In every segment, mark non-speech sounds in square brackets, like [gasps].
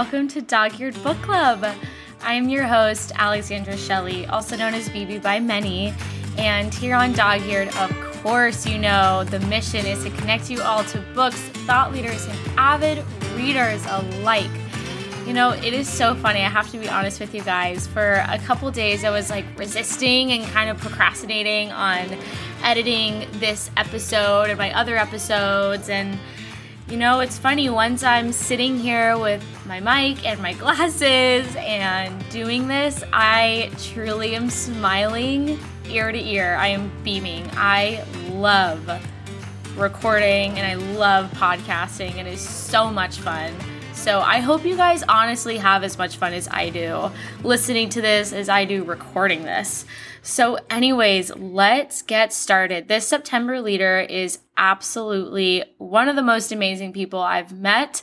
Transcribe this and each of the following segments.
welcome to Dog Eared Book Club. I'm your host, Alexandra Shelley, also known as BB by many. And here on Dog Eared, of course, you know the mission is to connect you all to books, thought leaders, and avid readers alike. You know, it is so funny. I have to be honest with you guys. For a couple days, I was like resisting and kind of procrastinating on editing this episode and my other episodes. And you know, it's funny, once I'm sitting here with my mic and my [laughs] glasses and doing this, I truly am smiling ear to ear. I am beaming. I love recording and I love podcasting. It is so much fun. So I hope you guys honestly have as much fun as I do listening to this as I do recording this. So, anyways, let's get started. This September leader is absolutely one of the most amazing people I've met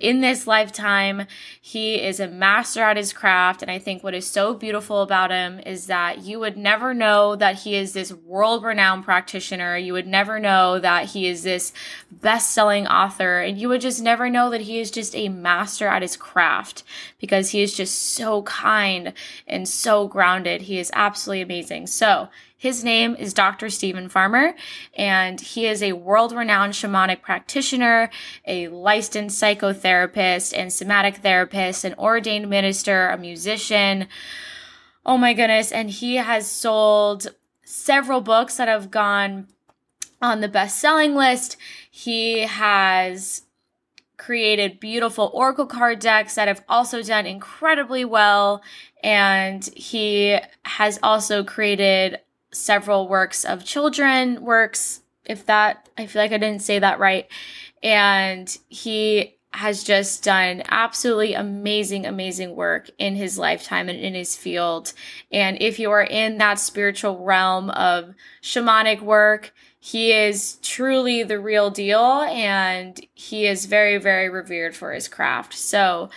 in this lifetime. He is a master at his craft. And I think what is so beautiful about him is that you would never know that he is this world renowned practitioner. You would never know that he is this best selling author. And you would just never know that he is just a master at his craft because he is just so kind and so grounded. He is absolutely amazing. So, his name is Dr. Steven Farmer, and he is a world renowned shamanic practitioner, a licensed psychotherapist and somatic therapist, an ordained minister, a musician. Oh my goodness. And he has sold several books that have gone on the best selling list. He has created beautiful oracle card decks that have also done incredibly well. And he has also created several works of children works if that i feel like i didn't say that right and he has just done absolutely amazing amazing work in his lifetime and in his field and if you are in that spiritual realm of shamanic work he is truly the real deal and he is very very revered for his craft so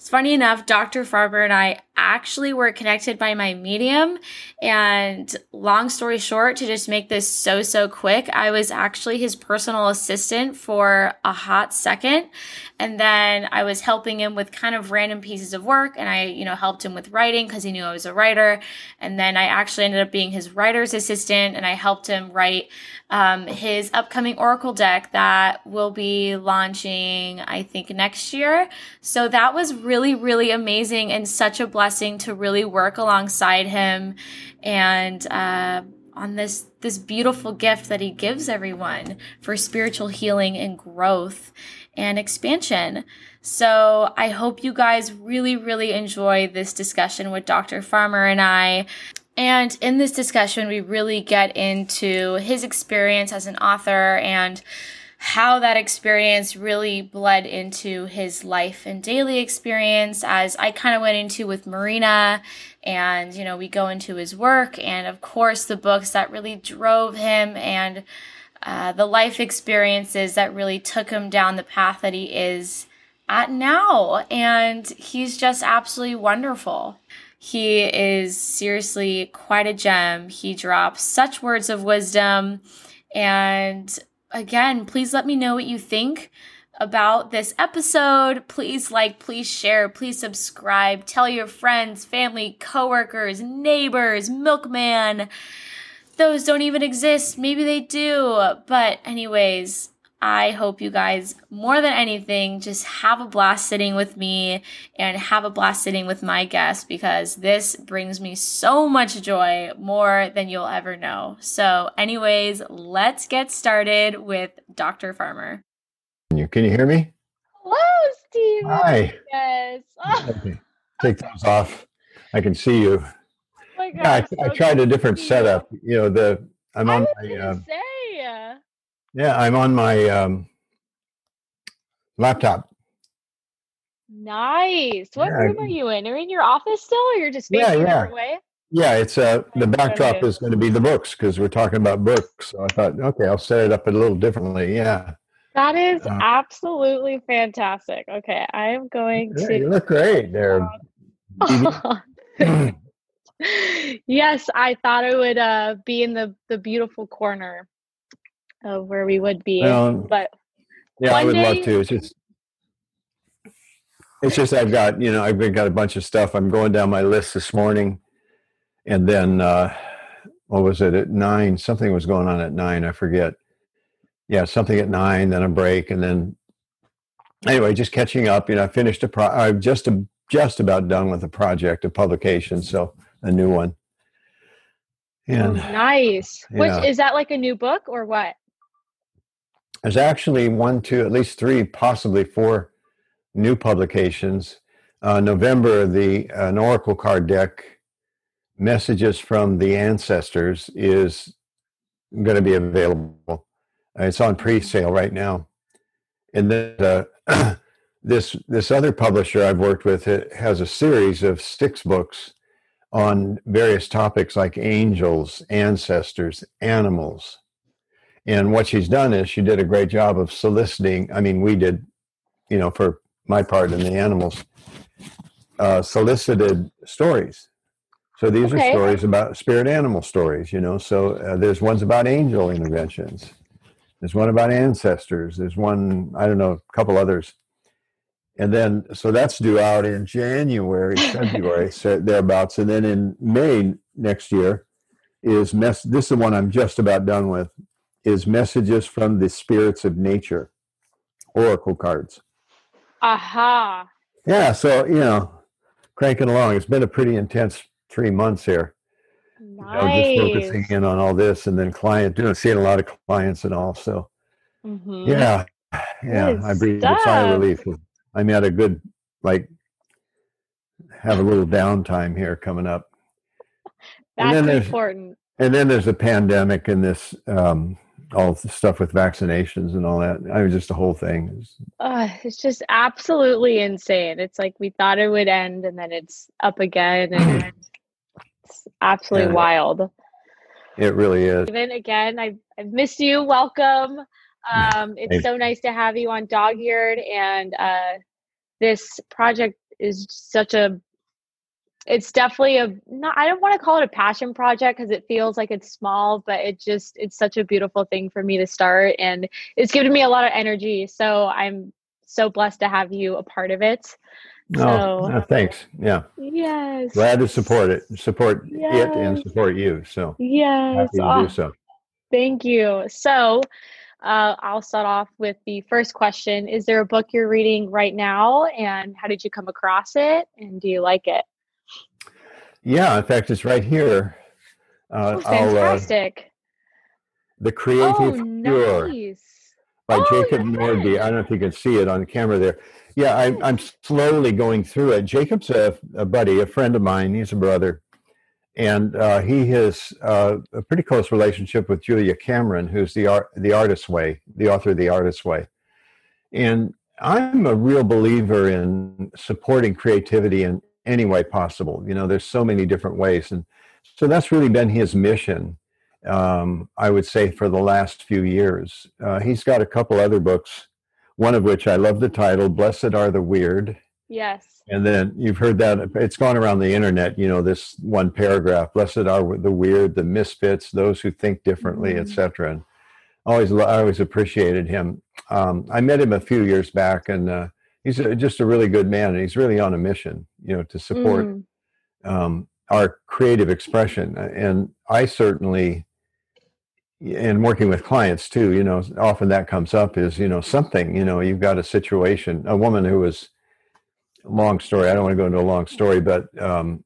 it's funny enough, Dr. Farmer and I actually were connected by my medium. And long story short, to just make this so, so quick, I was actually his personal assistant for a hot second. And then I was helping him with kind of random pieces of work. And I, you know, helped him with writing because he knew I was a writer. And then I actually ended up being his writer's assistant and I helped him write um, his upcoming Oracle deck that will be launching, I think, next year. So that was really, really amazing and such a blessing to really work alongside him and uh, on this this beautiful gift that he gives everyone for spiritual healing and growth and expansion. So I hope you guys really, really enjoy this discussion with Dr. Farmer and I. And in this discussion, we really get into his experience as an author and how that experience really bled into his life and daily experience as I kind of went into with Marina and you know we go into his work and of course the books that really drove him and uh, the life experiences that really took him down the path that he is at now and he's just absolutely wonderful he is seriously quite a gem. He drops such words of wisdom. And again, please let me know what you think about this episode. Please like, please share, please subscribe. Tell your friends, family, coworkers, neighbors, milkman. Those don't even exist. Maybe they do. But, anyways, I hope you guys, more than anything, just have a blast sitting with me and have a blast sitting with my guests because this brings me so much joy, more than you'll ever know. So, anyways, let's get started with Dr. Farmer. Can you hear me? Hello, Steve. Hi. Yes. [laughs] Okay. Take those off. I can see you. Oh my Yeah, I, gosh, I tried a different setup. You know, the I'm I on was my gonna um, say. Yeah, I'm on my um, laptop. Nice. What Yeah. room are you in? Are you in your office still, or you're just Yeah, facing a yeah. way? Yeah, it's uh the backdrop is going to be the books because we're talking about books. So I thought, okay, I'll set it up a little differently. Yeah, That is Uh, absolutely fantastic. Okay, I am going yeah to. you look great there. [laughs] Yes, I thought it would uh, be in the the beautiful corner of where we would be, well, but yeah, I would love to. It's just it's just I've got you know I've got a bunch of stuff. I'm going down my list this morning, and then uh, what was it at nine? Something was going on at nine. I forget. Yeah, something at nine, then a break, and then anyway, just catching up. You know, I finished a pro. I'm just a, just about done with a project, a publication, so a new one. And oh, nice. Which is that like a new book or what? There's actually one, two, at least three, possibly four new publications. Uh, November, the an Oracle card deck, Messages from the Ancestors, is going to be available. It's on pre-sale right now. And then uh, [clears throat] this this other publisher I've worked with it has a series of Styx books on various topics like angels, ancestors, animals. And what she's done is she did a great job of soliciting. I mean, we did, you know, for my part in the animals, uh, solicited stories. So these okay. are stories about spirit animal stories, you know. So uh, there's ones about angel interventions. There's one about ancestors. There's one, I don't know, a couple others. And then, so that's due out in January, [laughs] February, so thereabouts. And then in May next year is mess. This is the one I'm just about done with. Is messages from the spirits of nature, oracle cards. Aha. Yeah. So you know, cranking along. It's been a pretty intense three months here. Nice. You know, just focusing in on all this, and then client doing seeing a lot of clients and all. So, mm-hmm. yeah, yeah, Good I breathe a sigh of relief. I'm at a good like have a little downtime here coming up. That's and important. And then there's a pandemic and this um, all the stuff with vaccinations and all that. I mean, just the whole thing. Is, uh, it's just absolutely insane. It's like we thought it would end, and then it's up again, and [clears throat] it's absolutely and wild. It really is. Even again, I've, I've missed you. Welcome. Um, it's so nice to have you on Dog Eared, and uh, this project is such a. It's definitely a. Not, I don't want to call it a passion project because it feels like it's small, but it just it's such a beautiful thing for me to start, and it's given me a lot of energy. So I'm so blessed to have you a part of it. So, oh, thanks. Yeah. Yes. Glad to support it, support yes. it, and support you. So yes, happy to oh, do so. Thank you. So uh, I'll start off with the first question Is there a book you're reading right now? And how did you come across it? And do you like it? Yeah, in fact, it's right here. Uh, oh, fantastic. Uh, the Creative oh, Cure nice. by oh, Jacob. Nordby. I don't know if you can see it on camera there. Yeah, I, I'm slowly going through it. Jacob's a, a buddy, a friend of mine. He's a brother and uh, he has uh, a pretty close relationship with Julia Cameron, who's the art, the Artist's Way, the author of the Artist's Way. And I'm a real believer in supporting creativity in any way possible. You know, there's so many different ways, and so that's really been his mission. Um, I would say for the last few years, uh, he's got a couple other books. One of which I love the title, "Blessed Are the Weird." Yes and then you've heard that it's gone around the internet, you know, this one paragraph, blessed are the weird, the misfits, those who think differently, mm-hmm. etc. And always, I always appreciated him. Um, I met him a few years back and uh, he's a, just a really good man and he's really on a mission, you know, to support mm. um, our creative expression. And I certainly, and working with clients too, you know, often that comes up is, you know, something, you know, you've got a situation, a woman who was, long story. I don't want to go into a long story, but um,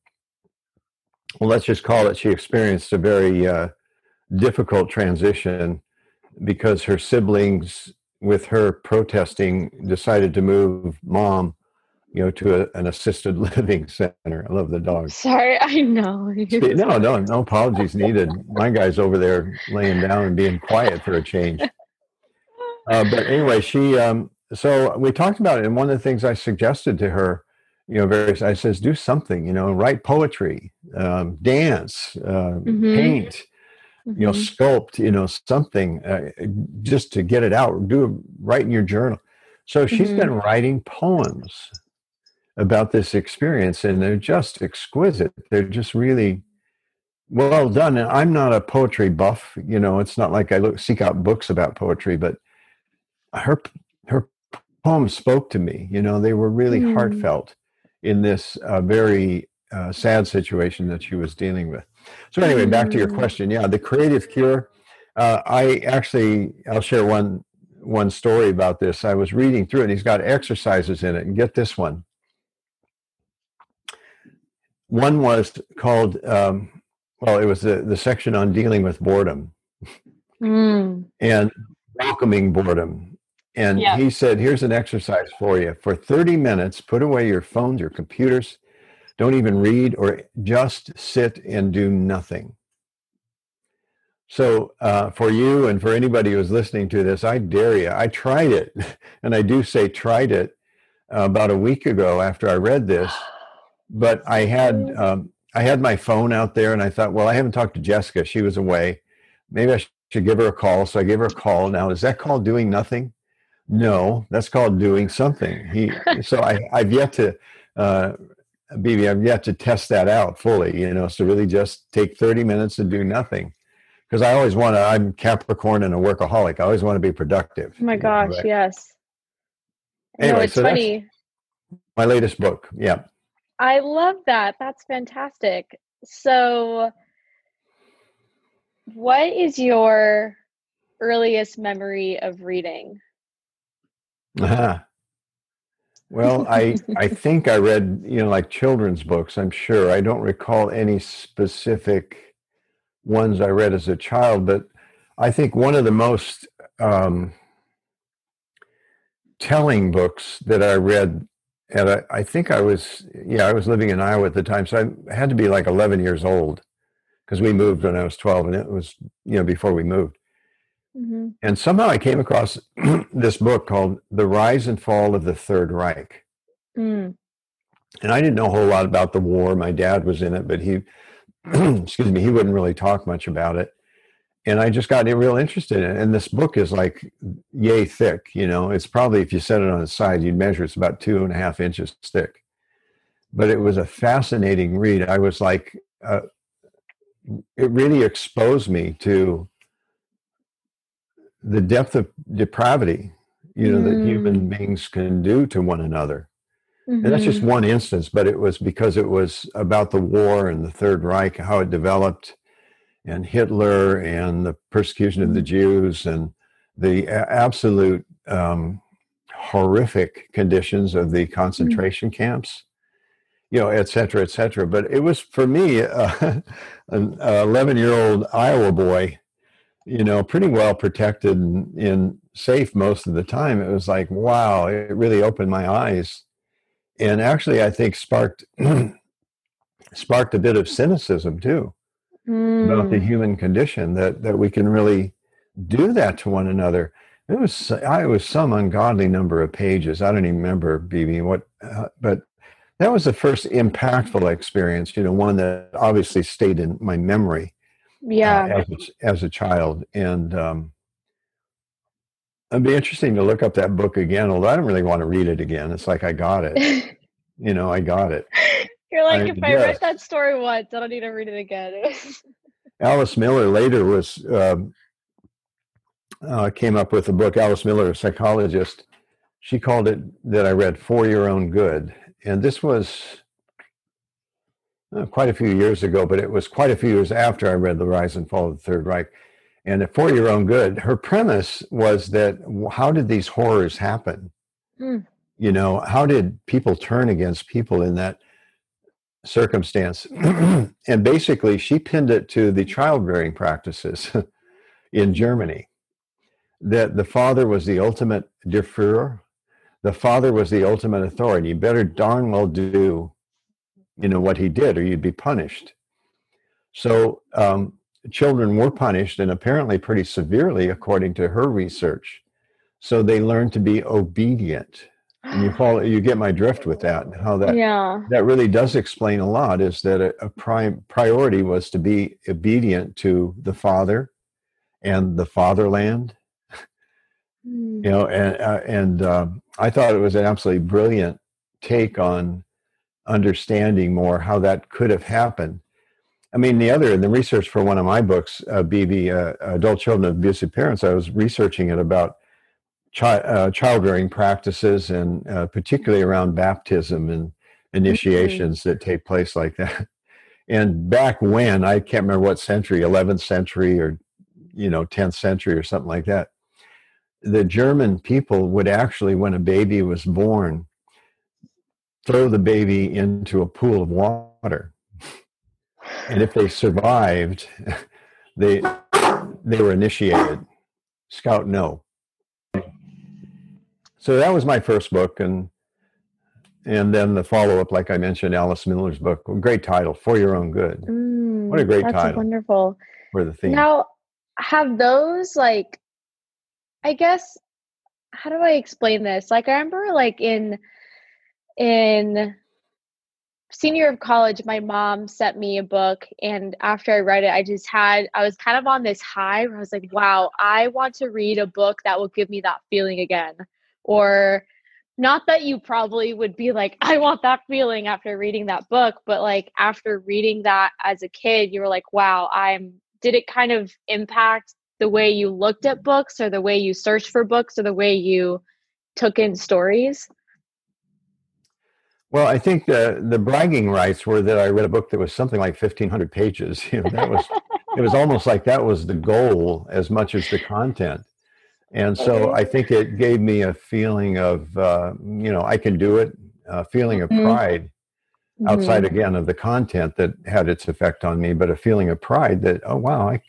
well, let's just call it she experienced a very uh, difficult transition because her siblings, with her protesting, decided to move mom, you know, to a, an assisted [laughs] living center. I love the dog. Sorry, I know. no, no, no apologies needed. My guy's over there laying down and being quiet for a change. Uh, but anyway, she um, so we talked about it and one of the things i suggested to her you know various i says do something you know write poetry um, dance uh, mm-hmm. paint mm-hmm. you know mm-hmm. sculpt you know something uh, just to get it out do it write in your journal so she's mm-hmm. been writing poems about this experience and they're just exquisite they're just really well done and i'm not a poetry buff you know it's not like i look seek out books about poetry but her her poems spoke to me. You know, they were really mm. heartfelt in this uh, very uh, sad situation that she was dealing with. So anyway, back to your mm. question. Yeah, the creative cure. Uh, I actually, I'll share one one story about this. I was reading through it. He's got exercises in it, and get this one. One was called, um, well, it was the, the section on dealing with boredom mm. and welcoming boredom. And yeah. he said, here's an exercise for you. For 30 minutes, put away your phones, your computers, don't even read, or just sit and do nothing. So, uh, for you and for anybody who's listening to this, I dare you. I tried it, [laughs] and I do say tried it uh, about a week ago after I read this. But I had um, I had my phone out there, and I thought, well, I haven't talked to Jessica; she was away. Maybe I should give her a call. So I gave her a call. Now, is that called doing nothing? No, that's called doing something. He. so I, I've yet to. Uh, BB, I've yet to test that out fully, you know, so really just take 30 minutes and do nothing because I always want to. I'm Capricorn and a workaholic. I always want to be productive. Oh my gosh, know, right? yes. Anyway, no, it's so funny. my latest book. Yeah. I love that. That's fantastic. So, what is your earliest memory of reading? Uh-huh. Well, I [laughs] I think I read you know like children's books. I'm sure I don't recall any specific ones I read as a child, but I think one of the most um, telling books that I read, and I, I, think I was, yeah, I was living in Iowa at the time, so I had to be like 11 years old because we moved when I was 12, and it was, you know, before we moved. Mm-hmm. And somehow I came across [clears throat] this book called The Rise and Fall of the Third Reich. Mm. And I didn't know a whole lot about the war. My dad was in it, but he [clears throat] excuse me, he wouldn't really talk much about it. And I just got real interested in it. And this book is like yay thick, you know. It's probably if you set it on its side, you'd measure it's about two and a half inches thick. But it was a fascinating read. I was like, uh, it really exposed me to the depth of depravity, you know, mm. that human mm. beings can do to one another. Mm-hmm. And that's just mm-hmm. one instance, but it was because it was about the war and the Third Reich, how it developed, and Hitler and the persecution of the mm-hmm. Jews and the absolute um, horrific conditions of the concentration mm-hmm. camps, you know, et cetera, et cetera. But it was for me, uh, [laughs] an 11 year old Iowa boy, you know, pretty well protected and, and safe most of the time. It was like, wow, it really opened my eyes and actually i think sparked [clears throat] sparked a bit of cynicism too mm. about the hmm. human condition that that we can really do that to one another it was i was some ungodly number of pages i don't even remember bb what uh, but that was the first impactful experience you know one that obviously stayed in my memory yeah uh, as, a, as a child and um It'd be interesting to look up that book again, although I don't really want to read it again. It's like I got it. [laughs] you know, I got it. You're like, I, if I read that story once, I don't need to read it again. [laughs] Alice Miller later was um, uh, came up with a book. Alice Miller, a psychologist, she called it that I read for your own good, and this was uh, quite a few years ago, but it was quite a few years after I read The Rise and Fall of the Third Reich and for your own good. Her premise was that how did these horrors happen? Mm. You know, how did people turn against people in that circumstance? [clears throat] and basically, she pinned it to the childbearing practices [laughs] in Germany. That the father was the ultimate Führer, the father was the ultimate authority. You better darn well do, you know, what he did, or you'd be punished. So um, children were punished and apparently pretty severely, according to her research. So they learned to be obedient. And you follow, you get my drift with that. How that yeah. that really does explain a lot. Is that a, a prime priority was to be obedient to the father and the fatherland. Mm. You know, and uh, and um, I thought it was an absolutely brilliant take on understanding more how that could have happened I mean, the other, in the research for one of my books, uh, BB, uh, Adult Children of Abusive Parents, I was researching it about chi- uh, childbearing practices, and uh, particularly around baptism and initiations mm-hmm. that take place like that. And back when I can't remember what century, 11th century or you know 10th century or something like that, the German people would actually, when a baby was born, throw the baby into a pool of water. And if they survived, [laughs] they they were initiated. Scout no. So that was my first book, and and then the follow up, like I mentioned, Alice Miller's book, great title, For Your Own Good. Mm, what a great that's title! Wonderful. For the theme. Now, have those like, I guess, how do I explain this? Like, I remember like in in senior of college, my mom sent me a book, and after I read it, I just had I was kind of on this high where I was like, "Wow, I want to read a book that will give me that feeling again." Or not that you probably would be like, "I want that feeling" after reading that book, but like after reading that as a kid, you were like, "Wow, I'm." Did it kind of impact the way you looked at books, or the way you searched for books, or the way you took in stories? Well, I think the the bragging rights were that I read a book that was something like fifteen hundred pages. [laughs] You know, that was it was almost like that was the goal as much as the content. And so I think it gave me a feeling of uh, you know I can do it, a feeling of mm-hmm. pride mm-hmm. outside again of the content that had its effect on me, but a feeling of pride that oh wow I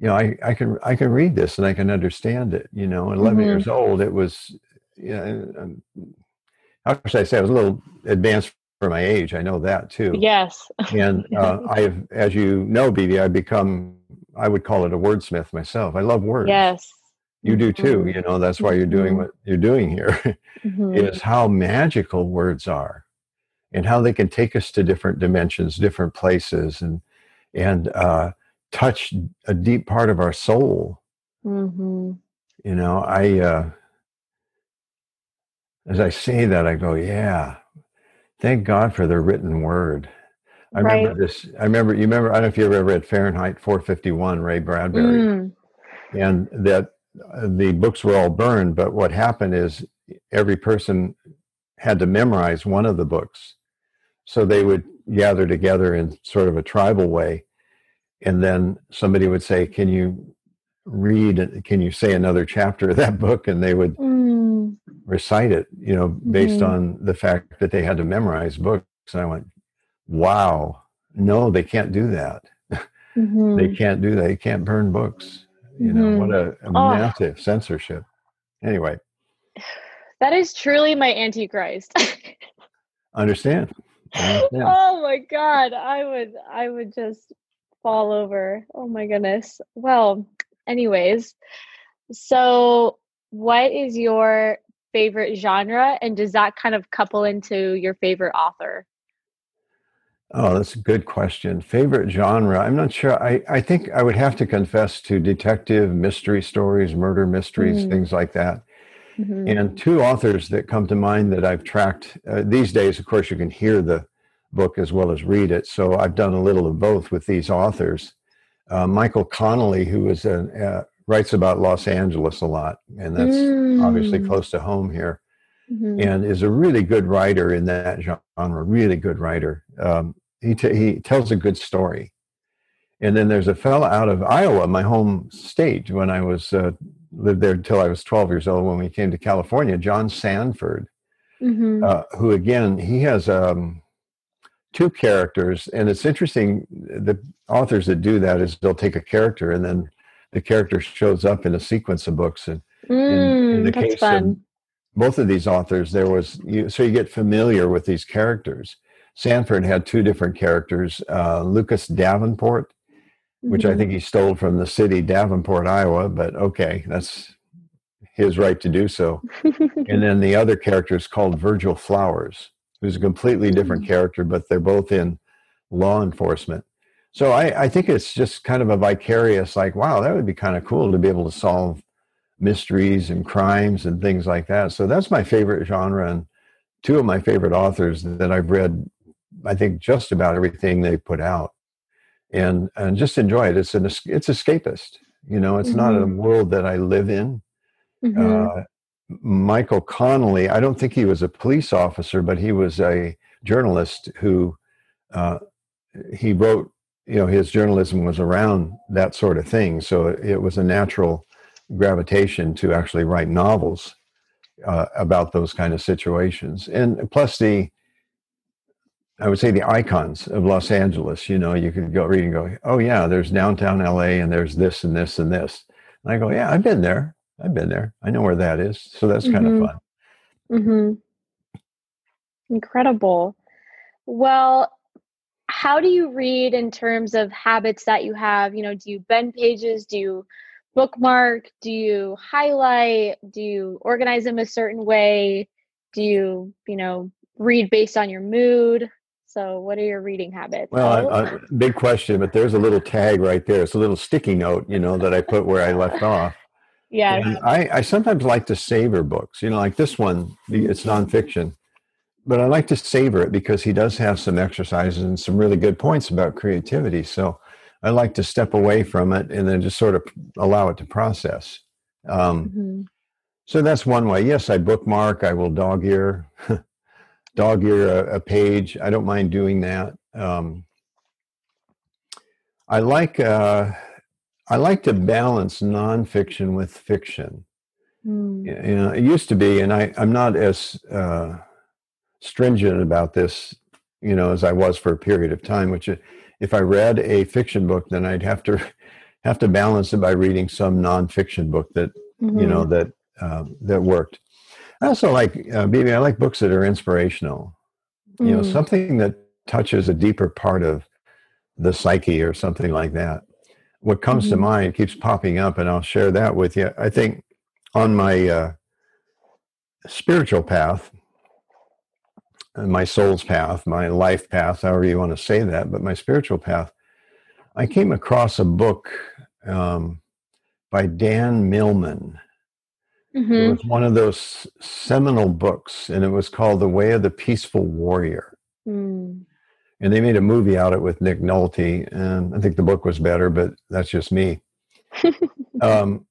you know I, I can I can read this and I can understand it. You know, 11 mm-hmm. years old, it was you know, how should I say, I was a little advanced for my age. I know that too. Yes. and [laughs] uh, I've, as you know, BB, I've become, I would call it a wordsmith myself. I love words. Yes. You do too. Mm-hmm. You know, that's why you're doing mm-hmm. what you're doing here. mm-hmm. Is how magical words are and how they can take us to different dimensions, different places, and, and, uh, touch a deep part of our soul. Mm-hmm. You know, I, uh, as I say that, I go, yeah, thank God for the written word. I right. remember this. I remember, you remember, I don't know if you ever read Fahrenheit 451, Ray Bradbury. Mm. And that uh, the books were all burned, but what happened is every person had to memorize one of the books. So they would gather together in sort of a tribal way. And then somebody would say, Can you read, can you say another chapter of that book? And they would. Mm recite it, you know, based mm-hmm. on the fact that they had to memorize books. And I went, wow, no, they can't do that. [laughs] Mm-hmm. they can't do that. They can't burn books. You know, mm-hmm. what a, a oh. massive censorship. Anyway. [sighs] That is truly my antichrist. [laughs] understand. understand. Oh my God. I would, I would just fall over. Oh my goodness. Well, anyways, so what is your favorite genre and does that kind of couple into your favorite author oh that's a good question favorite genre i'm not sure i, I think i would have to confess to detective mystery stories murder mysteries mm. things like that mm-hmm. and two authors that come to mind that i've tracked uh, these days of course you can hear the book as well as read it so i've done a little of both with these authors uh, michael connelly who is a, writes about Los Angeles a lot, and that's mm. obviously close to home here. Mm-hmm. And is a really good writer in that genre. Really good writer. Um, he t- he tells a good story. And then there's a fellow out of Iowa, my home state, when I was uh, lived there until I was 12 years old. When we came to California, John Sandford, mm-hmm. uh, who again he has um, two characters, and it's interesting. The authors that do that is they'll take a character and then the character shows up in a sequence of books. And mm, in, in, the case fun. of both of these authors, there was you, so you get familiar with these characters. Sandford had two different characters: uh, Lucas Davenport, which mm-hmm. I think he stole from the city Davenport, Iowa. But okay, that's his right to do so. and then the other character is called Virgil Flowers, who's a completely different mm-hmm. [laughs] character, but they're both in law enforcement. So I, I think it's just kind of a vicarious, like, wow, that would be kind of cool to be able to solve mysteries and crimes and things like that. So that's my favorite genre, and two of my favorite authors that I've read. I think just about everything they put out, and and just enjoy it. It's an it's escapist. You know, it's mm-hmm. not a mm-hmm. world that I live in. Mm-hmm. Uh, Michael Connelly, I don't think he was a police officer, but he was a journalist who uh, he wrote, you know, his journalism was around that sort of thing. So it was a natural gravitation to actually write novels uh, about those kind of situations. And plus the, I would say the icons of Los Angeles, you know, you could go read and go, oh yeah, there's downtown LA and there's this and this and this. And I go, yeah, I've been there. I've been there. I know where that is. So that's kind mm-hmm. of fun. Mm-hmm. Incredible. Well, how do you read in terms of habits that you have? You know, do you bend pages? Do you bookmark? Do you highlight? Do you organize them a certain way? Do you, you know, read based on your mood? So, what are your reading habits? Well, a big question, but there's a little tag right there. It's a little sticky note, you know, that I put where I left off. [laughs] Yeah. I, I sometimes like to savor books, you know, like this one, it's nonfiction, but I like to savor it because he does have some exercises and some really good points about creativity. So I like to step away from it and then just sort of allow it to process. Um, mm-hmm. So that's one way. Yes, I bookmark, I will dog ear, [laughs] dog ear a, a, page. I don't mind doing that. Um, I like, uh, I like to balance nonfiction with fiction. Mm. You know, it used to be, and I, I'm not as uh, stringent about this, you know, as I was for a period of time. Which, uh, if I read a fiction book, then I'd have to [laughs] have to balance it by reading some nonfiction book that mm-hmm. you know mm-hmm. that uh, that worked. I also like, uh, BB. I like books that are inspirational. Mm. You know, mm. something that touches a deeper part of the psyche or something like that what comes mm-hmm. to mind keeps popping up, and I'll share that with you. I think on my uh, spiritual path, my soul's path, my life path, however you want to say that, but my spiritual path, I came across a book um, by Dan Millman. Mm-hmm. It was one of those seminal books, and it was called The Way of the Peaceful Warrior. Mm and they made a movie out of it with Nick Nolte, and I think the book was better, but that's just me. [laughs] um,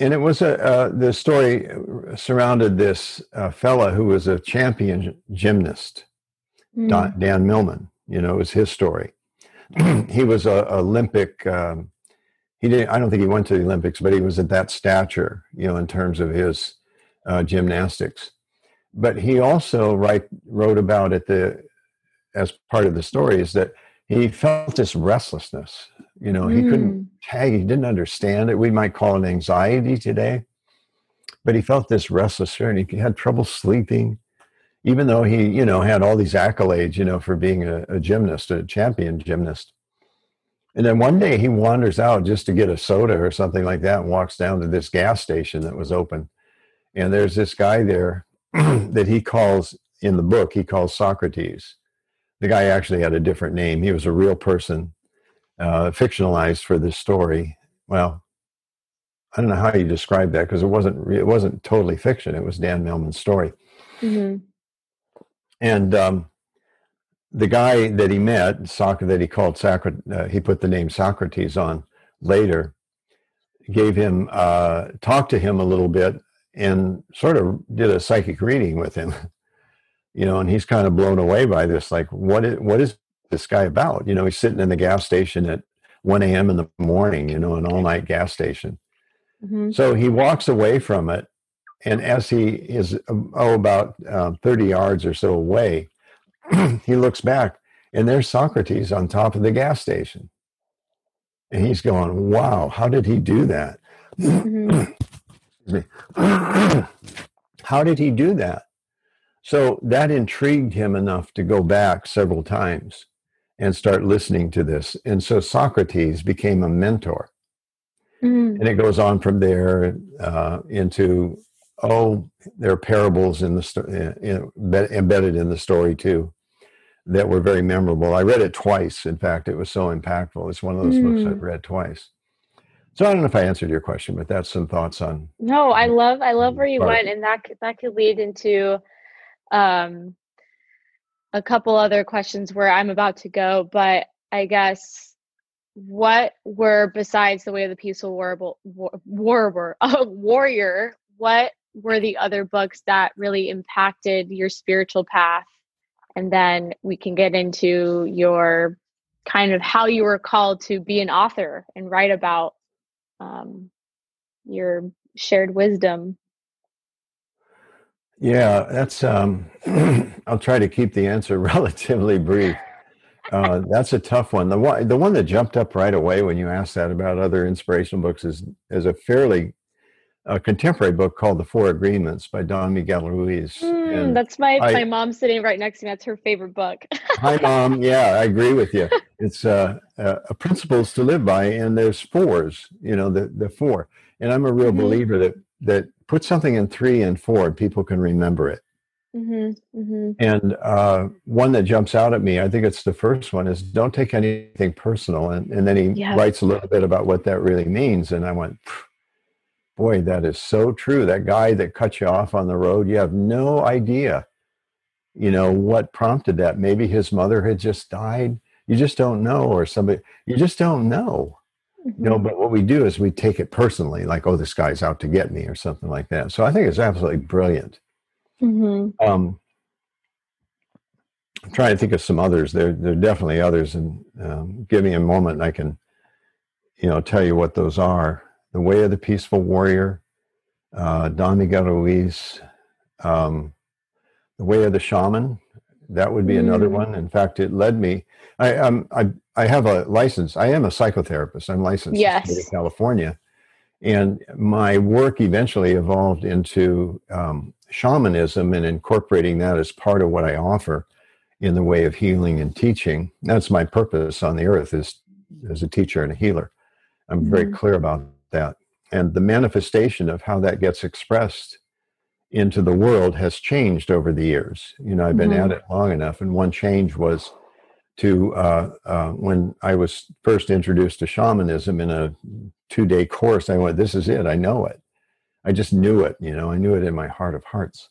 and it was a uh, the story surrounded this uh, fella who was a champion gymnast, mm. Don, Dan Millman. You know, it was his story. [clears throat] he was a Olympic. Um, he didn't. I don't think he went to the Olympics, but he was at that stature. You know, in terms of his uh, gymnastics. But he also write, wrote about at the as part of the story is that he felt this restlessness. You know, mm. he couldn't tag, he didn't understand it. We might call it anxiety today, but he felt this restless and he had trouble sleeping, even though he, you know, had all these accolades, you know, for being a, a gymnast, a champion gymnast. And then one day he wanders out just to get a soda or something like that and walks down to this gas station that was open. And there's this guy there [clears throat] that he calls in the book, he calls Socrates the guy actually had a different name. He was a real person, uh, fictionalized for this story. Well, I don't know how you describe that because it wasn't it wasn't totally fiction. It was Dan Millman's story. Mm-hmm. And um, the guy that he met, Socrates, that he called Socrates, uh, he put the name Socrates on later, gave him uh, talked to him a little bit and sort of did a psychic reading with him. [laughs] you know, and he's kind of blown away by this. Like, what is what is this guy about? You know, he's sitting in the gas station at 1 a.m. in the morning, you know, an all night gas station. Mm-hmm. So he walks away from it. And as he is, oh, about uh, 30 yards or so away, [clears throat] he looks back and there's Socrates on top of the gas station. And he's going, wow, how did he do that? Mm-hmm. [clears throat] [clears throat] how did he do that? So that intrigued him enough to go back several times and start listening to this. And so Socrates became a mentor. Mm. And it goes on from there uh, into, oh, there are parables in the sto- in, embedded in the story too that were very memorable. I read it twice. In fact, it was so impactful. It's one of those mm. books I've read twice. So I don't know if I answered your question, but that's some thoughts on. No, I love I love where you part. went, and that that could lead into um, a couple other questions where I'm about to go, but I guess what were besides the way of the peaceful war, war, war, uh, [laughs] warrior what were the other books that really impacted your spiritual path? And then we can get into your kind of how you were called to be an author and write about um, your shared wisdom. Yeah, that's. Um, [clears throat] I'll try to keep the answer [laughs] relatively brief. Uh, that's a tough one. The one, the one that jumped up right away when you asked that about other inspirational books is is a fairly a contemporary book called The Four Agreements by Don Miguel Ruiz. Mm, that's my I, my mom sitting right next to me. That's her favorite book. [laughs] hi, mom. Yeah, I agree with you. It's uh, uh, principles to live by, and there's fours. You know, the the four. And I'm a real mm-hmm. believer that that put something in three and four, and people can remember it. Mm-hmm, mm-hmm. And uh, one that jumps out at me, I think it's the first one, is don't take anything personal. And, and then he yeah. writes a little bit about what that really means. And I went, boy, that is so true. That guy that cut you off on the road, you have no idea, you know, what prompted that. Maybe his mother had just died. You just don't know, or somebody, you just don't know. Mm-hmm. Know, but what we do is we take it personally, like, oh, this guy's out to get me, or something like that. So I think it's absolutely brilliant. Mm-hmm. Um, I'm trying to think of some others. There, there are definitely others, and um, give me a moment, and I can, you know, tell you what those are. The Way of the Peaceful Warrior, uh, Don Miguel Ruiz, um, The Way of the Shaman. That would be mm. another one. In fact, it led me. I, um, I I have a license. I am a psychotherapist. I'm licensed yes. in California, and my work eventually evolved into um, shamanism and incorporating that as part of what I offer in the way of healing and teaching. That's my purpose on the earth is as a teacher and a healer. I'm mm-hmm. very clear about that. And the manifestation of how that gets expressed into the world has changed over the years. You know, I've been mm-hmm. at it long enough, and one change was to uh, uh, when I was first introduced to shamanism in a two-day course. I went, "This is it. I know it. I just knew it. You know, I knew it in my heart of hearts."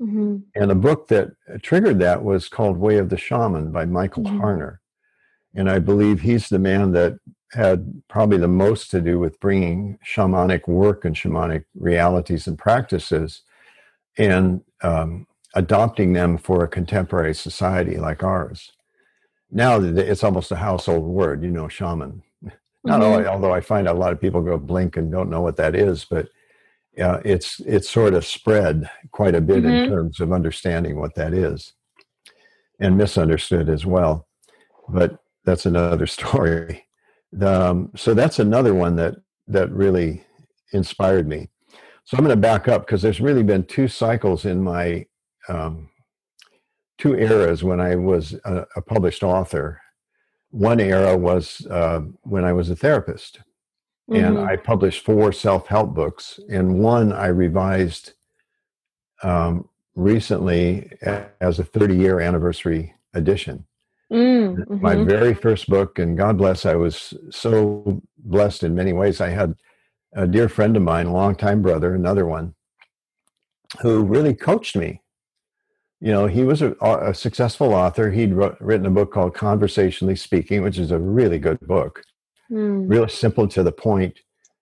Mm-hmm. And a book that triggered that was called Way of the Shaman by Michael mm-hmm. Harner. And I believe he's the man that had probably the most to do with bringing shamanic work and shamanic realities and practices and um, adopting them for a contemporary society like ours. Now it's almost a household word, you know, shaman. [laughs] Not mm-hmm. only, although I find a lot of people go blink and don't know what that is, but uh, it's it's sort of spread quite a bit mm-hmm. in terms of understanding what that is, and misunderstood as well. But that's another [laughs] story. Um, so that's another one that that really inspired me. So I'm going to back up because there's really been two cycles in my um, two eras when I was a, a, published author. One era was uh, when I was a therapist, mm-hmm. and I published four self-help books, and one I revised um, recently as a 30-year anniversary edition. Mm, mm-hmm. My very first book, and God bless, I was so blessed in many ways. I had a dear friend of mine, a longtime brother, another one, who really coached me. You know, he was a, a successful author. He'd wrote, written a book called Conversationally Speaking, which is a really good book, mm. really simple to the point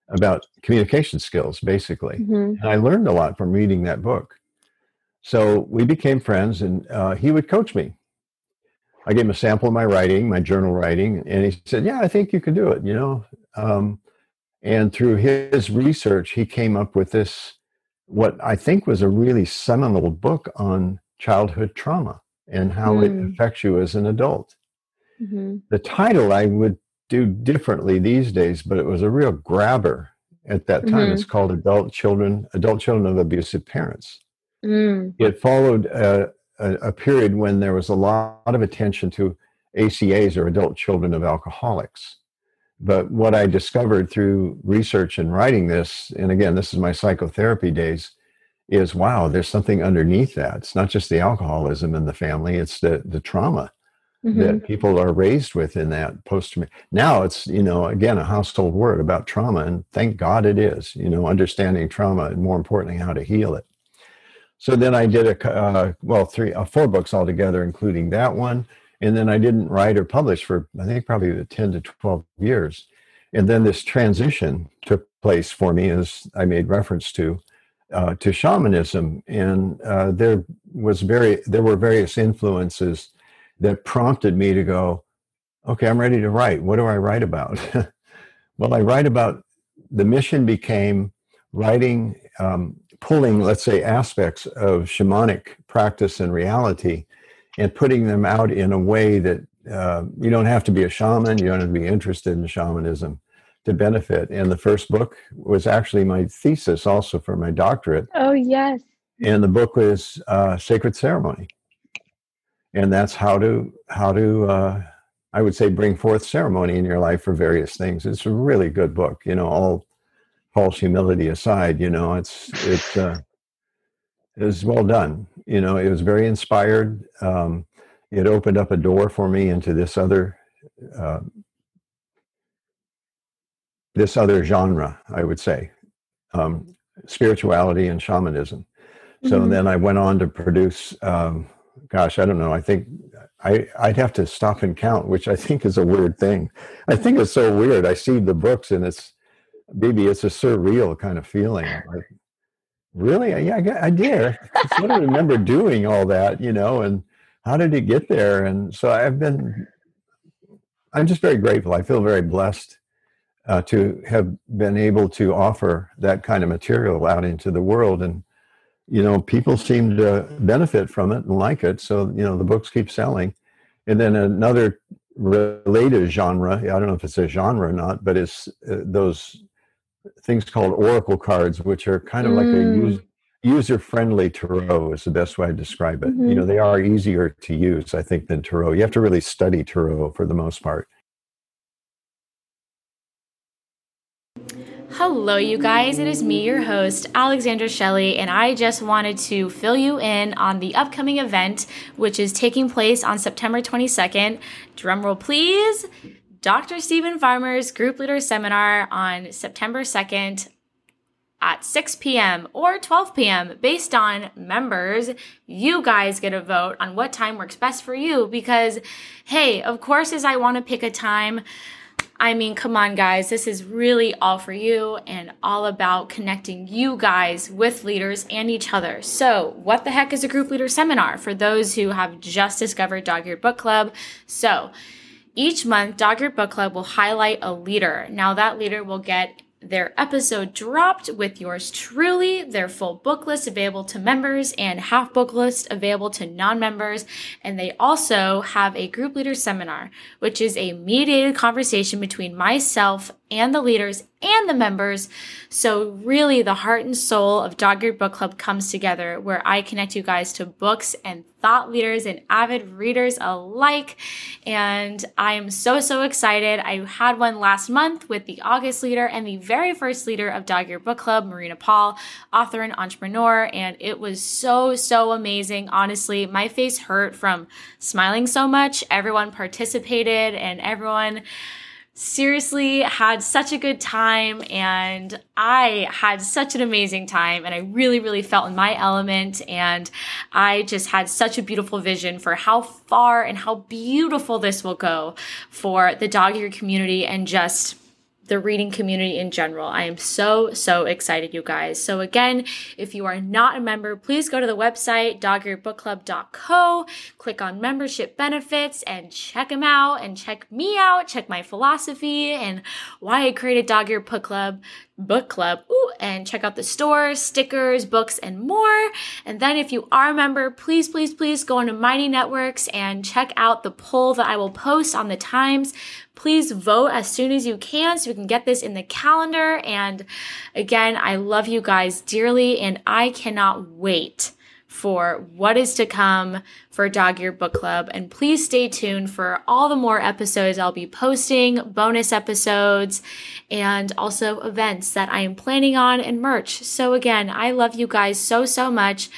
about communication skills, basically. Mm-hmm. And I learned a lot from reading that book. So we became friends, and uh, he would coach me I gave him a sample of my writing, my journal writing, and he said, "Yeah, I think you could do it." You know, um, and through his research, he came up with this, what I think was a really seminal book on childhood trauma and how mm. it hmm. affects you as an adult. Mm-hmm. The title I would do differently these days, but it was a real grabber at that time. Mm-hmm. It's called "Adult Children, Adult Children of Abusive Parents." Mm. It followed. Uh, a, a period when there was a lot of attention to ACAs or adult children of alcoholics. But what I discovered through research and writing this, and again, this is my psychotherapy days, is wow, there's something underneath that. It's not just the alcoholism in the family, it's the, the trauma mm-hmm. that people are raised with in that post Now it's, you know, again, a household word about trauma, and thank God it is, you know, understanding trauma and more importantly, how to heal it. So then I did a uh, well three uh, four books altogether, including that one, and then I didn't write or publish for I think probably ten to twelve years, and then this transition took place for me, as I made reference to, uh, to shamanism, and uh, there was very there were various influences that prompted me to go, okay, I'm ready to write. What do I write about? [laughs] well, I write about the mission became writing, um, pulling, let's say, aspects of shamanic practice and reality, and putting them out in a way that uh, you don't have to be a shaman, you don't have to be interested in shamanism to benefit. And the first book was actually my thesis also for my doctorate. Oh, yes. And the book was uh, Sacred Ceremony. And that's how to, how to, uh, I would say, bring forth ceremony in your life for various things. It's a really good book, you know, all false humility aside, you know, it's, it's, uh, it was well done. You know, it was very inspired. Um, it opened up a door for me into this other uh, this other genre, I would say, um, spirituality and shamanism. So mm-hmm. then I went on to produce, um, gosh, I don't know. I think I, I'd have to stop and count, which I think is a weird thing. I think it's so weird. I see the books and it's, maybe it's a surreal kind of feeling. Like, really? Yeah, I, I did. I sort of remember doing all that, you know, and how did it get there? And so I've been, I'm just very grateful. I feel very blessed uh, to have been able to offer that kind of material out into the world. And, you know, people seem to benefit from it and like it. So, you know, the books keep selling. And then another related genre, I don't know if it's a genre or not, but it's uh, those things called oracle cards, which are kind of mm. like a use, user friendly tarot is the best way to describe it. Mm-hmm. You know, they are easier to use, I think, than tarot. You have to really study tarot for the most part. Hello, you guys. It is me, your host, Alexandra Shelley, and I just wanted to fill you in on the upcoming event, which is taking place on September 22nd. Drumroll, please. Dr. Steven Farmer's Group Leader Seminar on September 2nd at 6 p.m. or 12 p.m. based on members. You guys get a vote on what time works best for you because, hey, of course, as I want to pick a time I mean, come on, guys. This is really all for you and all about connecting you guys with leaders and each other. So, what the heck is a group leader seminar for those who have just discovered Dog Eared Book Club? So, each month, Dog Eared Book Club will highlight a leader. Now, that leader will get their episode dropped with yours truly, their full book list available to members and half book list available to non-members. And they also have a group leader seminar, which is a mediated conversation between myself and the leaders and the members. So, really, the heart and soul of Dog Eared Book Club comes together where I connect you guys to books and thought leaders and avid readers alike. And I am so, so excited. I had one last month with the August leader and the very first leader of Dog Eared Book Club, Marina Paul, author and entrepreneur. And it was so, so amazing. Honestly, my face hurt from smiling so much. Everyone participated and everyone seriously had such a good time and I had such an amazing time and I really, really felt in my element. And I just had such a beautiful vision for how far and how beautiful this will go for the dog ear community and just the reading community in general. I am so, so excited, you guys. So, again, if you are not a member, please go to the website, dogearedbookclub.co, click on membership benefits, and check them out and check me out, check my philosophy and why I created Dog Ear Book Club book club. Ooh, and check out the store stickers books and more. And then if you are a member please please please go into to mighty networks and check out the poll that i will post on the times. Please vote as soon as you can so we can get this in the calendar. And again i love you guys dearly and i cannot wait for what is to come for Dog Eared Book Club. And please stay tuned for all the more episodes I'll be posting, bonus episodes, and also events that I am planning on and merch. So again, I love you guys so, so much.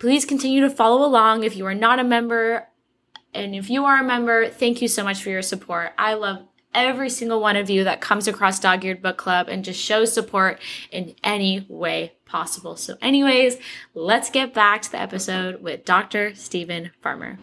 Please continue to follow along if you are not a member. And if you are a member, thank you so much for your support. I love every single one of you that comes across Dog Eared Book Club and just shows support in any way possible. So, anyways, let's get back to the episode with Dr. Steven Farmer.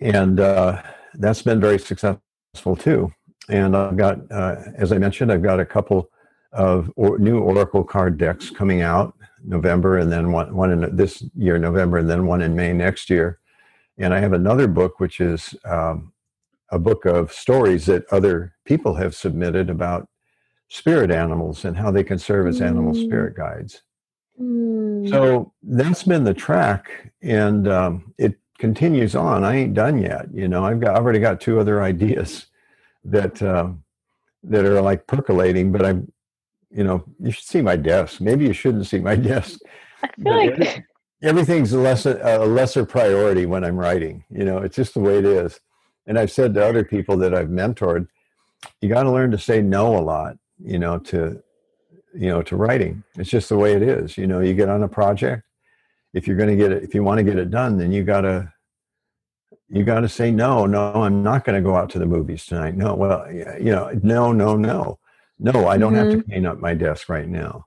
And uh, that's been very successful too. And I've got, uh, as I mentioned, I've got a couple of or, new Oracle card decks coming out November, and then one one in this year November, and then one in May next year. And I have another book, which is um, a book of stories that other people have submitted about spirit animals and how they can serve as mm. animal spirit guides. Mm. So that's been the track, and um, it continues on. I ain't done yet. You know, I've got I've already got two other [laughs] ideas that uh, that are like percolating, but I'm, you know, you should see my desk. Maybe you shouldn't see my [laughs] desk. I feel like everything's a lesser a lesser priority when I'm writing. You know, it's just the way it is. And I've said to other people that I've mentored, you got to learn to say no a lot. You know, to you know to writing. It's just the way it is. You know, you get on a project. If you're going to get it, if you want to get it done, then you got to you got to say no. No, I'm not going to go out to the movies tonight. No, well, you know, no, no, no, no. I don't mm-hmm. have to mm-hmm. clean up my desk right now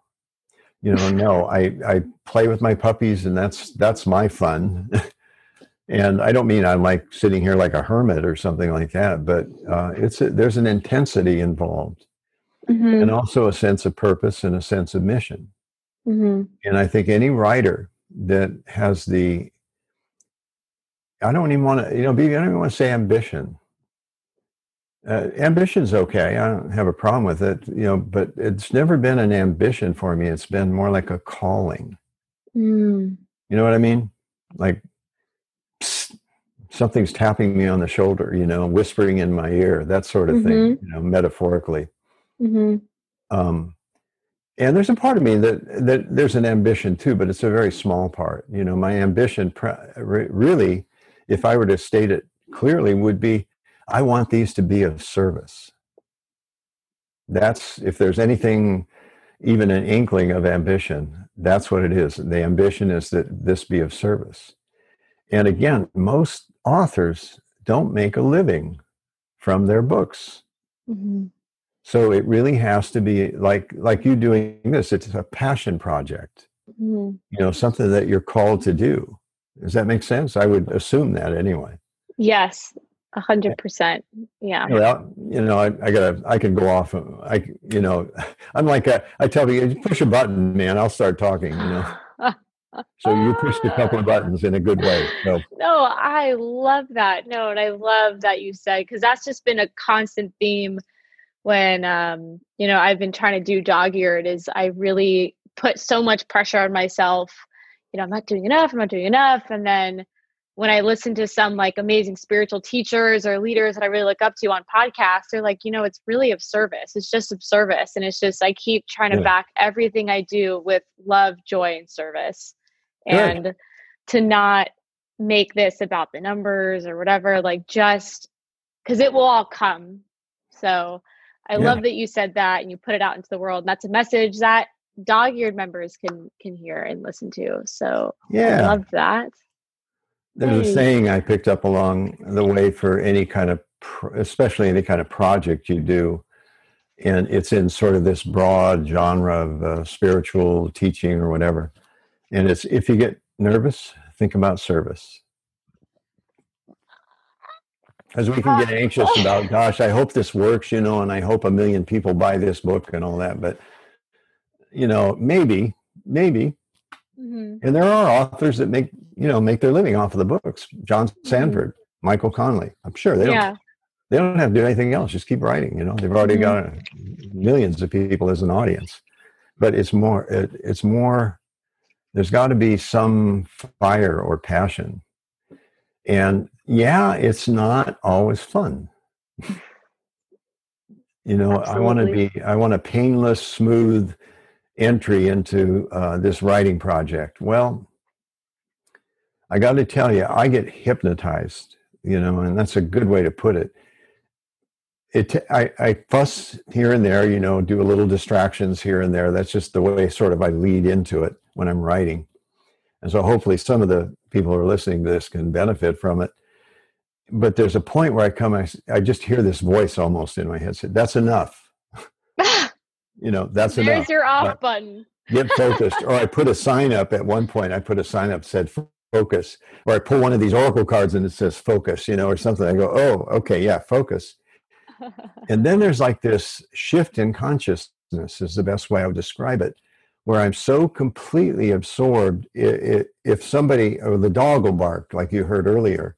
you know no i i play with my puppies and that's that's my fun [laughs] and i don't mean i'm like sitting here like a hermit or something like that but uh, it's a, there's an intensity involved mm-hmm. and also a sense of purpose and a sense of mission mm-hmm. and i think any writer that has the i don't even want to you know i don't even want to say ambition uh, ambition's okay. I don't have a problem with it, you know, but it's never been an ambition for me. It's been more like a calling. Mm. You know what I mean? Like psst, something's tapping me on the shoulder, you know, whispering in my ear, that sort of mm-hmm. thing, you know, metaphorically. Mm-hmm. Um, and there's a part of me that that there's an ambition too, but it's a very small part. You know, my ambition, really, if I were to state it clearly, would be I want these to be of service. That's, if there's anything, even an inkling of ambition, that's what it is. The ambition is that this be of service. And again, most authors don't make a living from their books. Mm-hmm. So it really has to be like like you doing this. It's a passion project. Mm-hmm. You know, something that you're called to do. Does that make sense? I would assume that anyway. Yes, a hundred percent. Yeah. Well, you know, I, I, gotta, I can go off. I, you know, [laughs] I'm like, a, I tell you, push a button, man. I'll start talking. You know. [laughs] so you pushed a couple of buttons in a good way. So. No, I love that. No, and I love that you said because that's just been a constant theme when um, you know I've been trying to do dog eared. Is I really put so much pressure on myself. You know, I'm not doing enough. I'm not doing enough, and then when I listen to some like amazing spiritual teachers or leaders that I really look up to on podcasts, they're like, you know, it's really of service. It's just of service. And it's just, I keep trying to back everything I do with love, joy, and service. And Good. to not make this about the numbers or whatever, like just because it will all come. So I yeah. love that you said that and you put it out into the world. And that's a message that dog eared members can can hear and listen to. So yeah. I love that. There's a saying I picked up along the way for any kind of, especially any kind of project you do, and it's in sort of this broad genre of uh, spiritual teaching or whatever. And it's if you get nervous, think about service. As we can get [laughs] anxious about, gosh, I hope this works, you know, and I hope a million people buy this book and all that. But, you know, maybe, maybe. Mm-hmm. And there are authors that make you know make their living off of the books. John mm-hmm. Sandford, mm-hmm. Michael Connelly. I'm sure they don't. They don't have to do anything else. Just keep writing. You know, they've already mm-hmm. got millions of people as an audience. But it's more. It, it's more. There's got to be some fire or passion. And yeah, it's not always fun. [laughs] you know, Absolutely. I want to be. I want a painless, smooth entry into uh, this writing project. Well, I got to tell you, I get hypnotized, you know, and that's a good way to put it. It, I, I fuss here and there, you know, do a little distractions here and there. That's just the way sort of I lead into it when I'm writing. And so hopefully some of the people who are listening to this can benefit from it. But there's a point where I come, I, I just hear this voice almost in my head say, that's enough. You know, that's There's enough. There's your off but button. get focused. or I [laughs] put a sign up at one point, I put a sign up said focus or i pull one of these oracle cards and it says focus you know or something i go oh okay yeah focus [laughs] and then there's like this shift in consciousness is the best way I would describe it, where I'm so completely absorbed. It, it, if somebody or the dog will bark, like you heard earlier,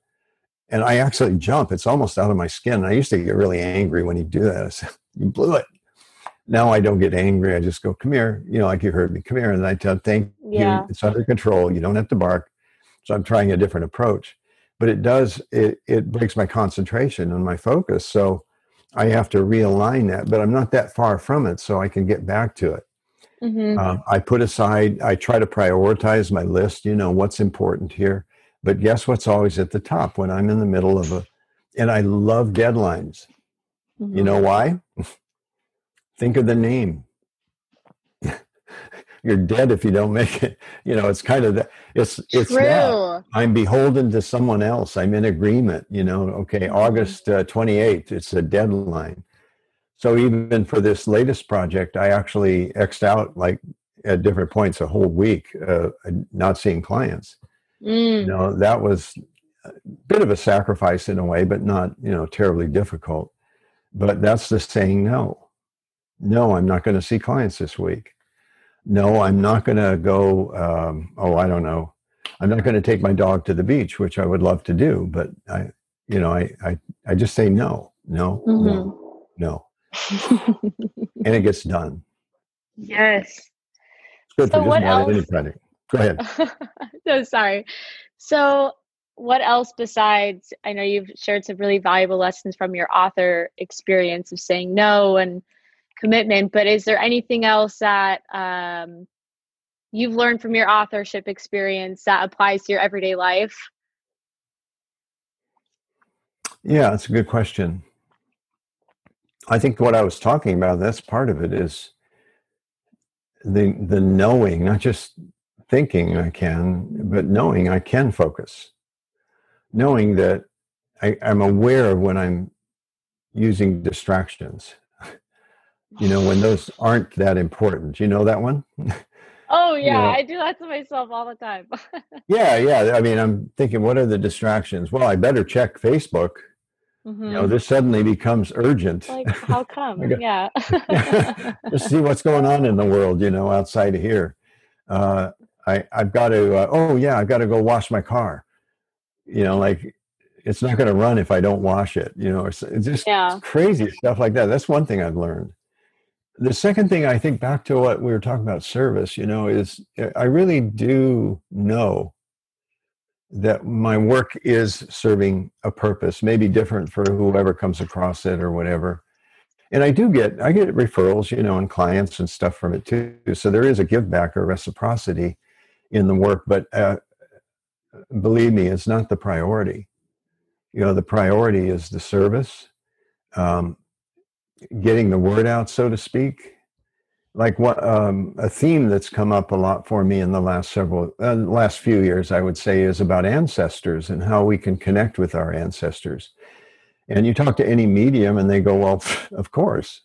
and I actually jump, it's almost out of my skin. And I used to get really angry when he'd do that. I said, "You blew it." Now I don't get angry. I just go, "Come here," you know, like you heard me, "Come here," and I tell, "Thank Yeah. you. It's under control. You don't have to bark." So I'm trying a different approach, but it does it it breaks my concentration and my focus. So I have to realign that, but I'm not that far from it, so I can get back to it. hmm Um, I put aside, I try to prioritize my list, you know, what's important here. But guess what's always at the top when I'm in the middle of a, and I love deadlines. Mm-hmm. You know why? Think of the name. [laughs] You're dead if you don't make it. You know, it's kind of that. It's it's True. that. I'm beholden to someone else. I'm in agreement. You know, okay, Mhm. August uh, 28th. It's a deadline. So even for this latest project, I actually xed out like at different points a whole week, uh, not seeing clients. Mm. You know, that was a bit of a sacrifice in a way, but not you know terribly difficult. But that's the saying no. No, I'm not going to see clients this week. No, I'm not going to go. Um, oh, I don't know. I'm not going to take my dog to the beach, which I would love to do, but I, you know, I, I, I just say no, no, no, no, [laughs] and it gets done. yes. It's good So for what else? Go ahead. [laughs] so sorry. So, what else besides? I know you've shared some really valuable lessons from your author experience of saying no and commitment, but is there anything else that um, you've learned from your authorship experience that applies to your everyday life? Yeah, that's a good question. I think what I was talking about, that's part of it, is the the knowing, not just thinking I can, but knowing I can focus. Knowing that I, I'm aware of when I'm using distractions. You know, when those aren't that important. You know that one? [laughs] Oh You yeah, know, I do that to myself all the time. [laughs] yeah, yeah. I mean, I'm thinking, what are the distractions? Well, I better check Facebook. You know, hmm this suddenly becomes urgent. Like, how [laughs] come? Got- Yeah. just see what's going on in the world, you know, outside of here. Uh, I, I've got to, uh, oh, yeah, I've got to go wash my car. You know, like it's not going to run if I don't wash it, you know, it's, it's just yeah. crazy stuff like that. That's one thing I've learned. The second thing I think back to what we were talking about service, you know, is uh, I really do know that my work is serving a purpose, maybe different for whoever comes across it or whatever and I do get I get referrals, you know, and clients and stuff from it too. So there is a give back or reciprocity in the work, but uh, believe me, it's not the priority. You know, the priority is the service, um, getting the word out, so to speak. Like what um, a theme that's come up a lot for me in the last several, uh, last few years, I would say, is about ancestors and how we can connect with our ancestors. And you talk to any medium, and they go, "Well, [laughs] of course,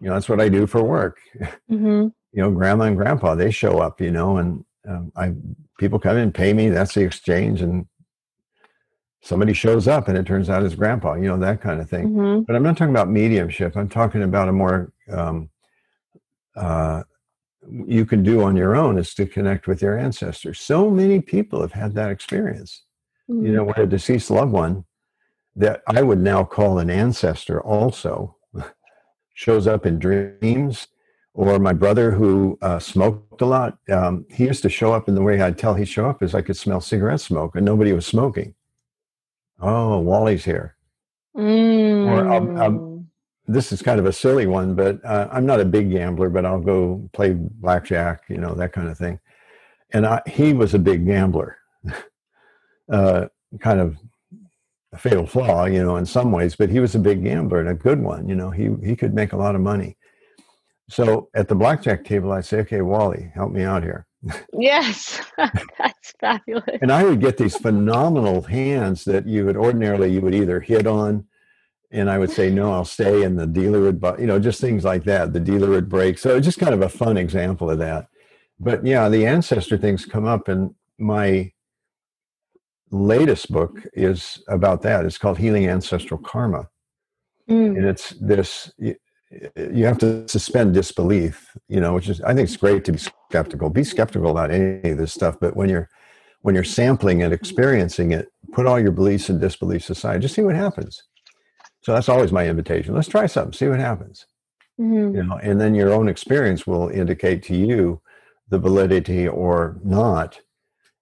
you know that's what I do for work." [laughs] hmm You know, grandma and grandpa they show up, you know, and um, I people come in, pay me. That's the exchange, and somebody shows up, and it turns out it's grandpa. You know, that kind of thing. hmm But I'm not talking about mediumship. I'm talking about a more um, uh, you can do on your own is to connect with your ancestors. So many people have had that experience. You know, when a deceased loved one that I would now call an ancestor also [laughs] shows up in dreams, or my brother who uh, smoked a lot, um, he used to show up in the way I'd tell he'd show up is I could smell cigarette smoke and nobody was smoking. Oh, Wally's here. Or, um, um, Mm. This is kind of a silly one, but uh, I'm not a big gambler, but I'll go play blackjack, you know, that kind of thing. And I, he was a big gambler, [laughs] uh, kind of a fatal flaw, you know, in some ways, but he was a big gambler and a good one. You know, he he could make a lot of money. So at the blackjack table, I'd say, "Okay, Wally, help me out here." Yes, [laughs] that's fabulous. And I would get these phenomenal hands that you would ordinarily you would either hit on, and I would say, "No, I'll stay," and the dealer would, bu- you know, just things like that. The dealer would break. So it's just kind of a fun example of that. But yeah, the ancestor things come up, and my latest book is about that. It's called Healing Ancestral Karma. Mm. and it's this you have to suspend disbelief, you know, which is I think it's great to be skeptical. Be skeptical about any of this stuff, but when you're when you're sampling and experiencing it, put all your beliefs and disbeliefs aside. Just see what happens. So that's always my invitation. Let's try something, see what happens. Mm-hmm. You know, and then your own experience will indicate to you the validity or not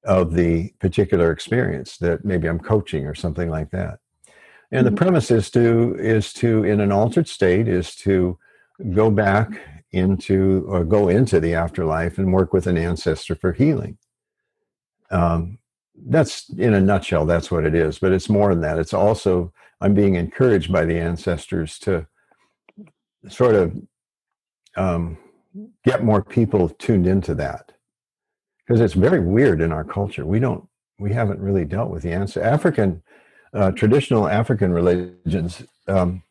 of the particular experience that maybe I'm coaching or something like that. And the premise is to is to in an altered state is to go back into or go into the afterlife and work with an ancestor for healing. Um, that's in a nutshell. That's what it is. But it's more than that. It's also I'm being encouraged by the ancestors to sort of um, get more people tuned into that because it's very weird in our culture. We don't we haven't really dealt with the answer. African uh, traditional African religions, um,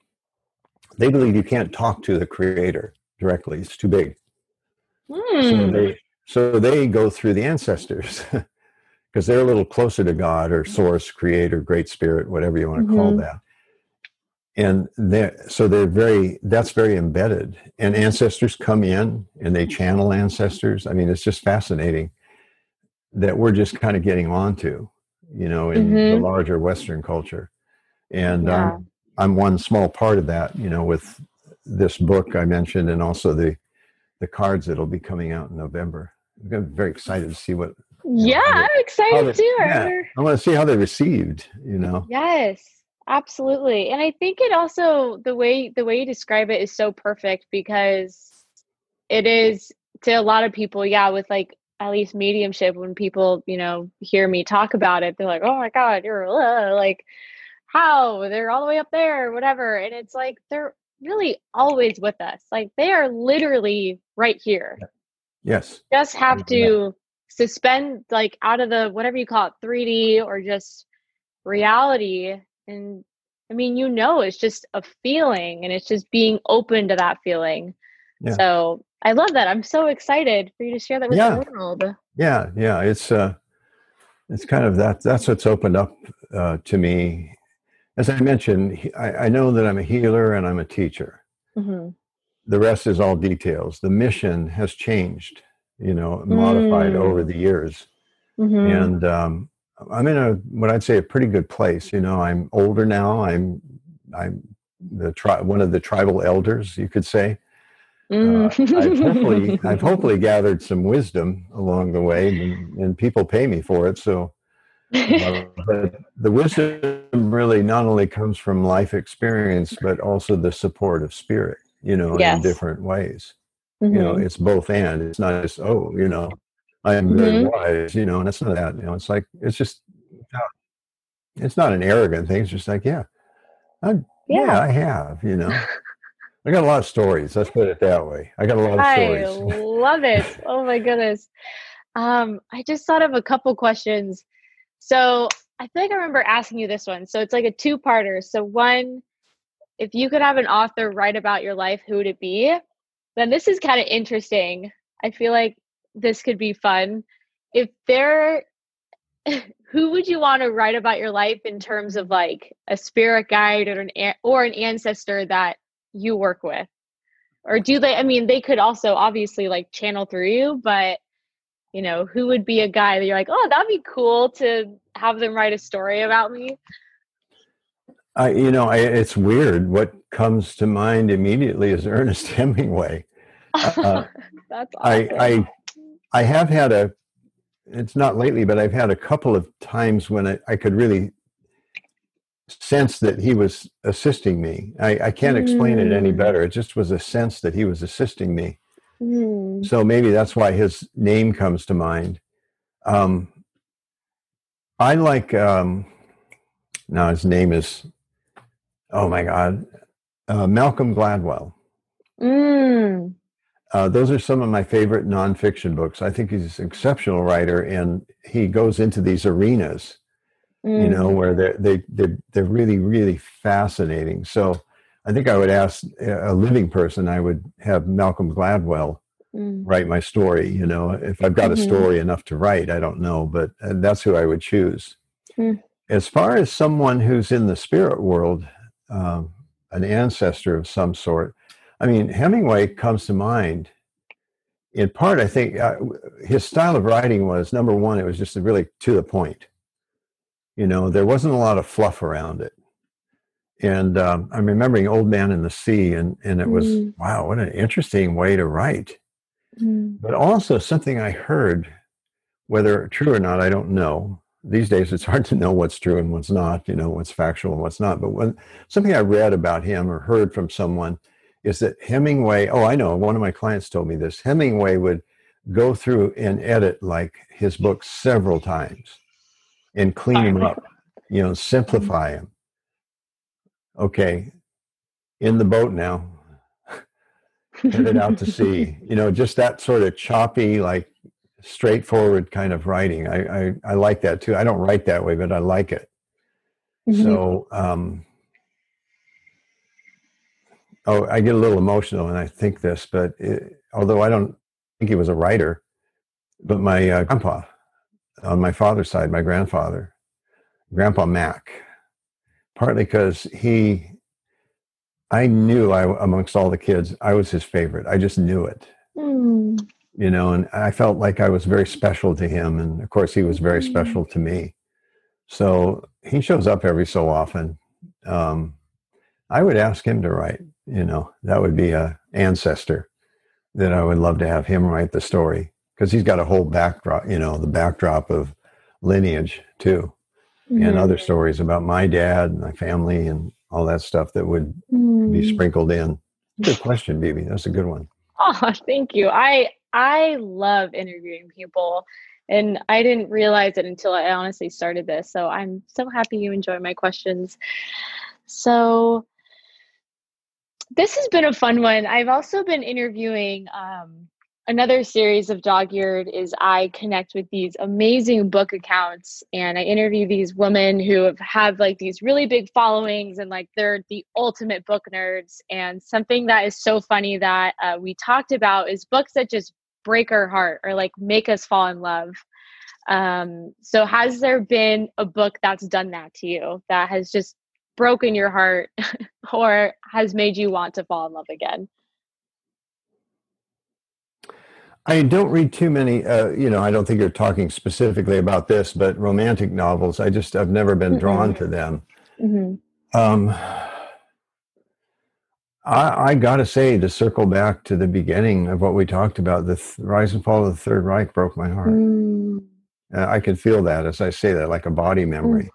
they believe you can't talk to the creator directly; it's too big. Mm. So, hmm. they, so they go through the ancestors [laughs] because they're a little closer to God or Source, Creator, Great Spirit, whatever you want to mm-hmm. call that. And they so they're very that's very embedded. And ancestors come in and they channel ancestors. I mean, it's just fascinating that we're just kind of getting onto you know, in mm-hmm. the larger Western culture. And yeah. um, I'm one small part of that, you know, with this book I mentioned and also the the cards that'll be coming out in November. I'm very excited to see what. Yeah, know, I'm excited they, too. Yeah, I want to see how they received. You know. Yes, absolutely, and I think it also the way the way you describe it is so perfect because it is to a lot of people. Yeah, with like at least mediumship when people you know hear me talk about it they're like oh my god you're uh, like how? They're all the way up there whatever and it's like they're really always with us like they are literally right here. Yes. Just have to suspend like out of the whatever you call it 3d or just reality and i mean you know it's just a feeling and it's just being open to that feeling yeah. so I love that. I'm so excited for you to share that with yeah. the world. Yeah, yeah. It's uh it's kind of that that's what's opened up uh, to me. As I mentioned, I, I, know that I'm a healer and I'm a teacher. Mm-hmm. The rest is all details. The mission has changed, you know, modified mm. over the years. Mm-hmm. And um, I'm in a what I'd say a pretty good place. You know, I'm older now. I'm I'm the tri- one of the tribal elders, you could say. Uh, I've hopefully [laughs] I've hopefully gathered some wisdom along the way, and, and people pay me for it. So, uh, [laughs] but the wisdom really not only comes from life experience, but also the support of spirit. You know, yes. in different ways. Mm-hmm. You know, mm-hmm. it's both and. It's not just oh, you know, I am very mm-hmm. wise. You know, and it's not that. You know, it's like it's just it's not an arrogant thing. It's just like yeah, I, yeah. yeah, I have. You know. I got a lot of stories. Let's put it that way. I got a lot of stories. I love it. [laughs] Oh my goodness. Um, I just thought of a couple questions. So I think I remember asking you this one. So it's like a two-parter. So one, if you could have an author write about your life, who would it be? Then this is kind of interesting. I feel like this could be fun. If there [laughs] who would you want to write about your life in terms of like a spirit guide or an or an ancestor that you work with? Or do they i mean they could also obviously like channel through you but you know who would be a guy that you're like oh that'd be cool to have them write a story about me? I, you know I, it's weird. What comes to mind immediately is [laughs] ernest hemingway. Uh, [laughs] that's awesome. I, I i have had a it's not lately but i've had a couple of times when I, I could really sense that he was assisting me. I, I can't explain mm. it any mm. better. It just was a sense that he was assisting me. Mm. So maybe that's why his name comes to mind. Um, I like, um, now his name is, oh my God, uh, Malcolm Gladwell. Mm. Uh, those are some of my favorite nonfiction books. I think he's an exceptional writer, and he goes into these arenas mm. you know, where they're, they, they're, they're really, really fascinating. So I think I would ask a living person, I would have Malcolm Gladwell mm. write my story. You know, if I've got mm-hmm. a story enough to write, I don't know, but that's who I would choose. Mm. As far as someone who's in the spirit world, um, an ancestor of some sort, I mean, Hemingway comes to mind. In part, I think uh, his style of writing was number one, it was just really to the point. You know, there wasn't a lot of fluff around it. And um, I'm remembering Old Man in the Sea, and, and it was, mm. wow, what an interesting way to write. Mm. But also something I heard, whether true or not, I don't know. These days, it's hard to know what's true and what's not, you know, what's factual and what's not. But when something I read about him or heard from someone is that Hemingway, oh, I know, one of my clients told me this. Hemingway would go through and edit like his books several times and clean them up, you know, simplify them. Okay, in the boat now, [laughs] headed out to sea. [laughs] You know, just that sort of choppy, like straightforward kind of writing. I, I, I like that too. I don't write that way, but I like it. Mm-hmm. So, um, oh, I get a little emotional when I think this, but it, although I don't think he was a writer, but my uh, grandpa on my father's side, my grandfather, Grandpa Mac, partly because he, I knew I, amongst all the kids, I was his favorite. I just knew it. Mm. You know, and I felt like I was very special to him. And of course, he was very mm. special to me. So he shows up every so often. Um, I would ask him to write you know that would be a ancestor that i would love to have him write the story because he's got a whole backdrop you know the backdrop of lineage too mm-hmm. and other stories about my dad and my family and all that stuff that would mm. be sprinkled in good question bb that's a good one oh thank you i i love interviewing people and i didn't realize it until i honestly started this so i'm so happy you enjoy my questions so this has been a fun one. I've also been interviewing um, another series of dog eared is I connect with these amazing book accounts and I interview these women who have, have like these really big followings and like they're the ultimate book nerds. And something that is so funny that uh, we talked about is books that just break our heart or like make us fall in love. Um, so has there been a book that's done that to you that has just broken your heart [laughs] or has made you want to fall in love again? I don't read too many. Uh, you know, I don't think you're talking specifically about this, but romantic novels. I just I've never been drawn mm-hmm. to them. Mm-hmm. Um, I, I got to say, to circle back to the beginning of what we talked about, the th- rise and fall of the Third Reich broke my heart. Mm. Uh, I can feel that as I say that, like a body memory.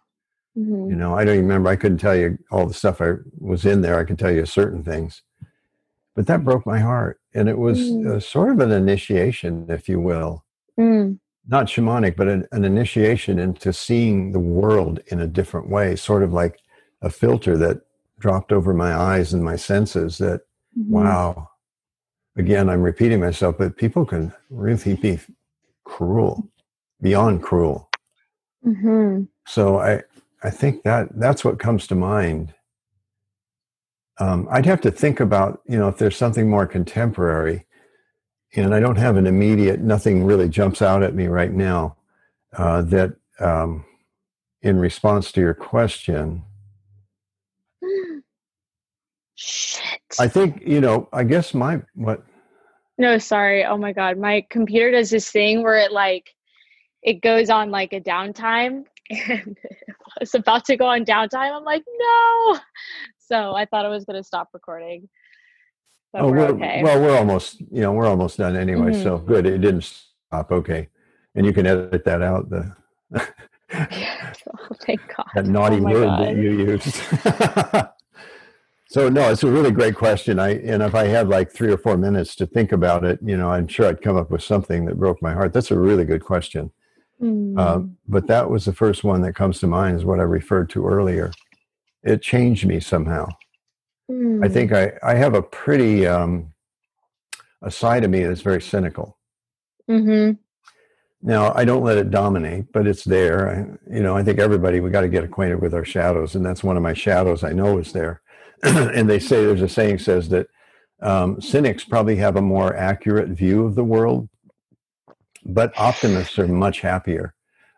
Mm-hmm. You know, I don't even remember. I couldn't tell you all the stuff I was in there. I can tell you certain things, but that broke my heart, and it was mm. sort of an initiation, if you will, mm. not shamanic, but an, an initiation into seeing the world in a different way, sort of like a filter that dropped over my eyes and my senses. That mm-hmm. wow, again, I'm repeating myself, but people can really be cruel, beyond cruel. Mm-hmm. So I, I think that that's what comes to mind. Um, I'd have to think about, you know, if there's something more contemporary, and I don't have an immediate, nothing really jumps out at me right now uh, that, um, in response to your question, [gasps] Shit. I think, you know, I guess my, what? No, sorry. Oh my God. My computer does this thing where it like, it goes on like a downtime [laughs] and it's about to go on downtime. I'm like, no. So I thought I was going to stop recording. But oh, we're, we're, okay. Well, we're almost, you know, we're almost done anyway. Mm-hmm. So good. It didn't stop. Okay. And you can edit that out. The [laughs] oh, thank [laughs] God. That naughty oh word God. that you used. [laughs] so no, it's a really great question. I and if I had like three or four minutes to think about it, you know, I'm sure I'd come up with something that broke my heart. That's a really good question. Mm. Uh, but that was the first one that comes to mind, is what I referred to earlier. It changed me somehow. Mm. I think I, I have a pretty, um, a side of me that's very cynical. Mm-hmm. Now, I don't let it dominate, but it's there. I, you know, I think everybody, we got to get acquainted with our shadows. And that's one of my shadows I know is there. [clears throat] and they say, there's a saying says that um, cynics probably have a more accurate view of the world but optimists are much happier.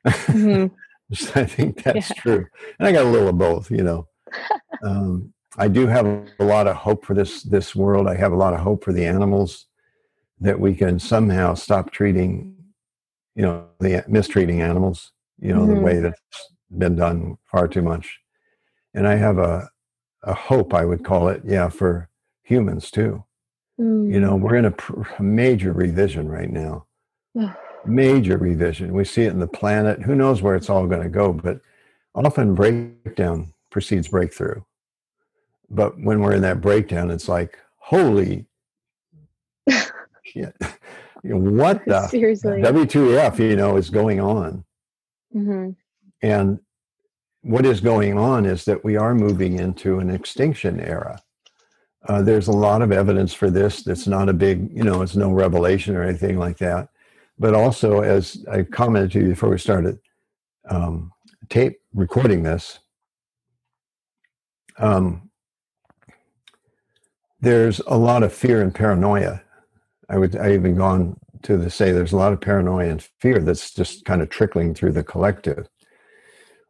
Mm-hmm. [laughs] I think that's yeah. true. And I got a little of both, you know. Um, I do have a lot of hope for this this world. I have a lot of hope for the animals that we can somehow stop treating, you know, the mistreating animals, you know, mm-hmm. the way that's been done far too much. And I have a a hope, I would call it, yeah, for humans too. Mm. You know, we're in a, pr- a major revision right now. [sighs] major revision. We see it in the planet. Who knows where it's all going to go? But often breakdown precedes breakthrough. But when we're in that breakdown, it's like, holy [laughs] shit. what the [laughs] Seriously. WTF, you know, is going on? Mm-hmm. And what is going on is that we are moving into an extinction era. Uh, there's a lot of evidence for this. It's not a big, you know, it's no revelation or anything like that. But also, as I commented to you before we started um, tape recording this, um, there's a lot of fear and paranoia. I would I even gone to the say there's a lot of paranoia and fear that's just kind of trickling through the collective.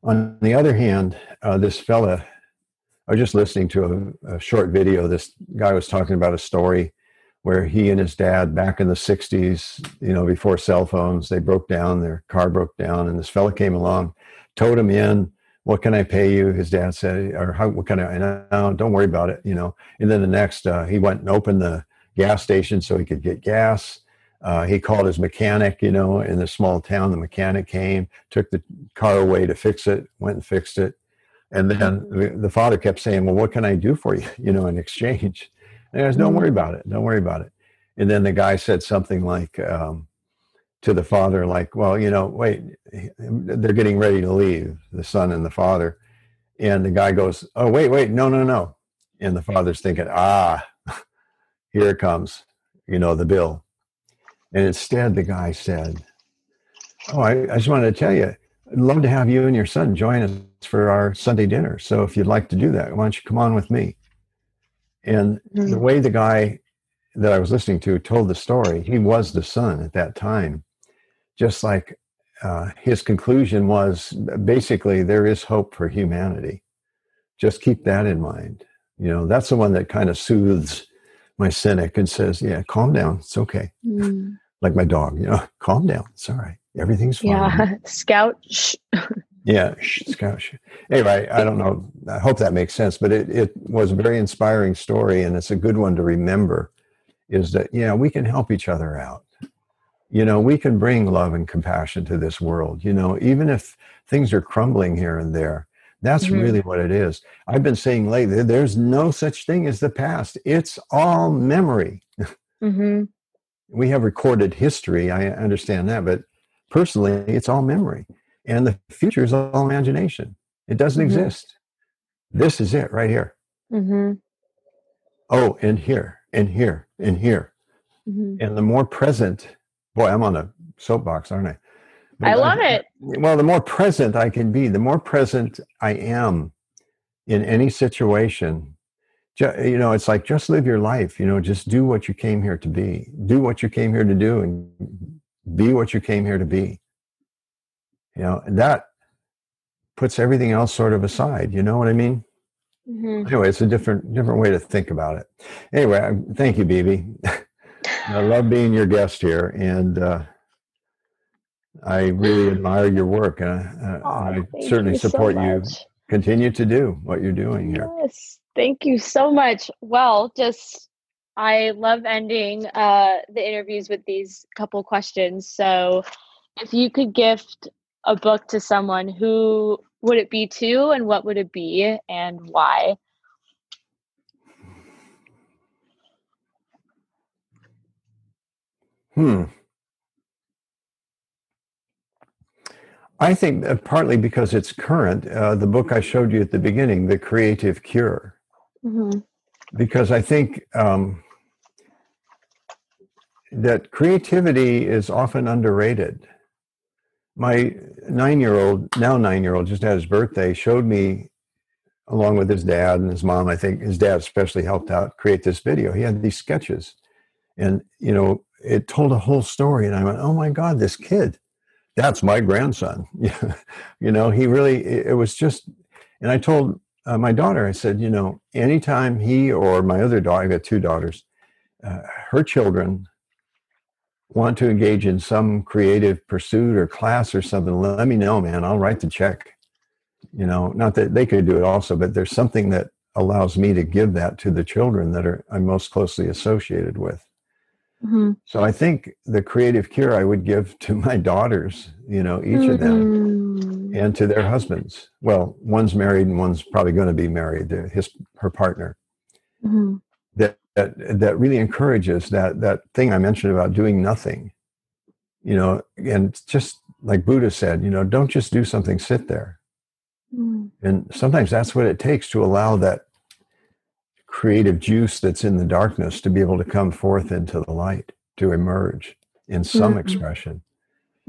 On the other hand, uh, this fella, I was just listening to a, a, short video. This guy was talking about a story where he and his dad, back in the 60s, you know, before cell phones, they broke down, their car broke down, and this fella came along, towed him in. What can I pay you? His dad said, or how, what kind of, no, don't worry about it, you know. And then the next, uh, he went and opened the gas station so he could get gas uh, he called his mechanic, you know, in the small town. The mechanic came, took the car away to fix it, went and fixed it. And then the father kept saying, Well, what can I do for you, [laughs] you know, in exchange? And he goes, Don't worry about it. Don't worry about it. And then the guy said something like um, to the father, like, Well, you know, wait, they're getting ready to leave, the son and the father. And the guy goes, Oh, wait, wait, no, no, no. And the father's thinking, Ah, [laughs] here it comes, you know, the bill and instead, the guy said, Oh, I, I just wanted to tell you, I'd love to have you and your son join us for our Sunday dinner. So if you'd like to do that, why don't you come on with me? And the way the guy that I was listening to told the story, he was the son at that time. Just like uh, his conclusion was basically, there is hope for humanity. Just keep that in mind. You know, that's the one that kind of soothes my cynic and says, "Yeah, calm down. It's okay." Mm. [laughs] Like my dog, you know, [laughs] calm down. It's all right. Everything's fine. Yeah, [laughs] scout. Shh. yeah, shh, scout. Anyway, I don't know. I hope that makes sense, but it it was a very inspiring story, and it's a good one to remember. Is that yeah, we can help each other out. You know, we can bring love and compassion to this world. You know, even if things are crumbling here and there, that's mm-hmm. really what it is. I've been saying lately, there's no such thing as the past. It's all memory. Mm-hmm. we have recorded history. I understand that, but personally, it's all memory. And the future is all imagination. It doesn't mm-hmm. exist. This is it right here. Mm-hmm. Oh, and here, and here, and here. Mm-hmm. And the more present, boy, I'm on a soapbox, aren't I? I love it. Well, the more present I can be, the more present I am in any situation. You know, it's like just live your life. You know, just do what you came here to be. Do what you came here to do, and be what you came here to be. You know, and that puts everything else sort of aside. You know what I mean? Mm-hmm. Anyway, it's a different different way to think about it. Anyway, thank you, BB. [laughs] I love being your guest here, and. uh I really admire your work, I, oh, I certainly you support so you. Continue to do what you're doing here. Yes, thank you so much. Well, just I love ending uh, the interviews with these couple questions. So, if you could gift a book to someone, who would it be to, and what would it be, and why? Hmm. I think uh, partly because it's current. Uh, the book I showed you at the beginning, The Creative Cure. Mm-hmm. Because I think um, that creativity is often underrated. My nine year old, now nine year old, just had his birthday, showed me, along with his dad and his mom, I think his dad especially helped out create this video. He had these sketches. And, you know, it told a whole story. And I went, oh my God, this kid that's my grandson. [laughs] you know, he really, it was just, and I told uh, my daughter, I said, you know, anytime he or my other daughter, I got two daughters, uh, her children want to engage in some creative pursuit or class or something, let me know, man. I'll write the check. You know, not that they could do it also, but there's something that allows me to give that to the children that are I'm most closely associated with. Mm-hmm. So I think the creative cure I would give to my daughters, you know, each mm-hmm. of them, mm-hmm. and to their husbands. Well, one's married and one's probably going to be married. His her partner. Mm-hmm. That that that really encourages that that thing I mentioned about doing nothing. You know, and just like Buddha said, you know, don't just do something, sit there. Mm. And sometimes that's what it takes to allow that creative juice that's in the darkness to be able to come forth into the light, to emerge in some mm-hmm. expression.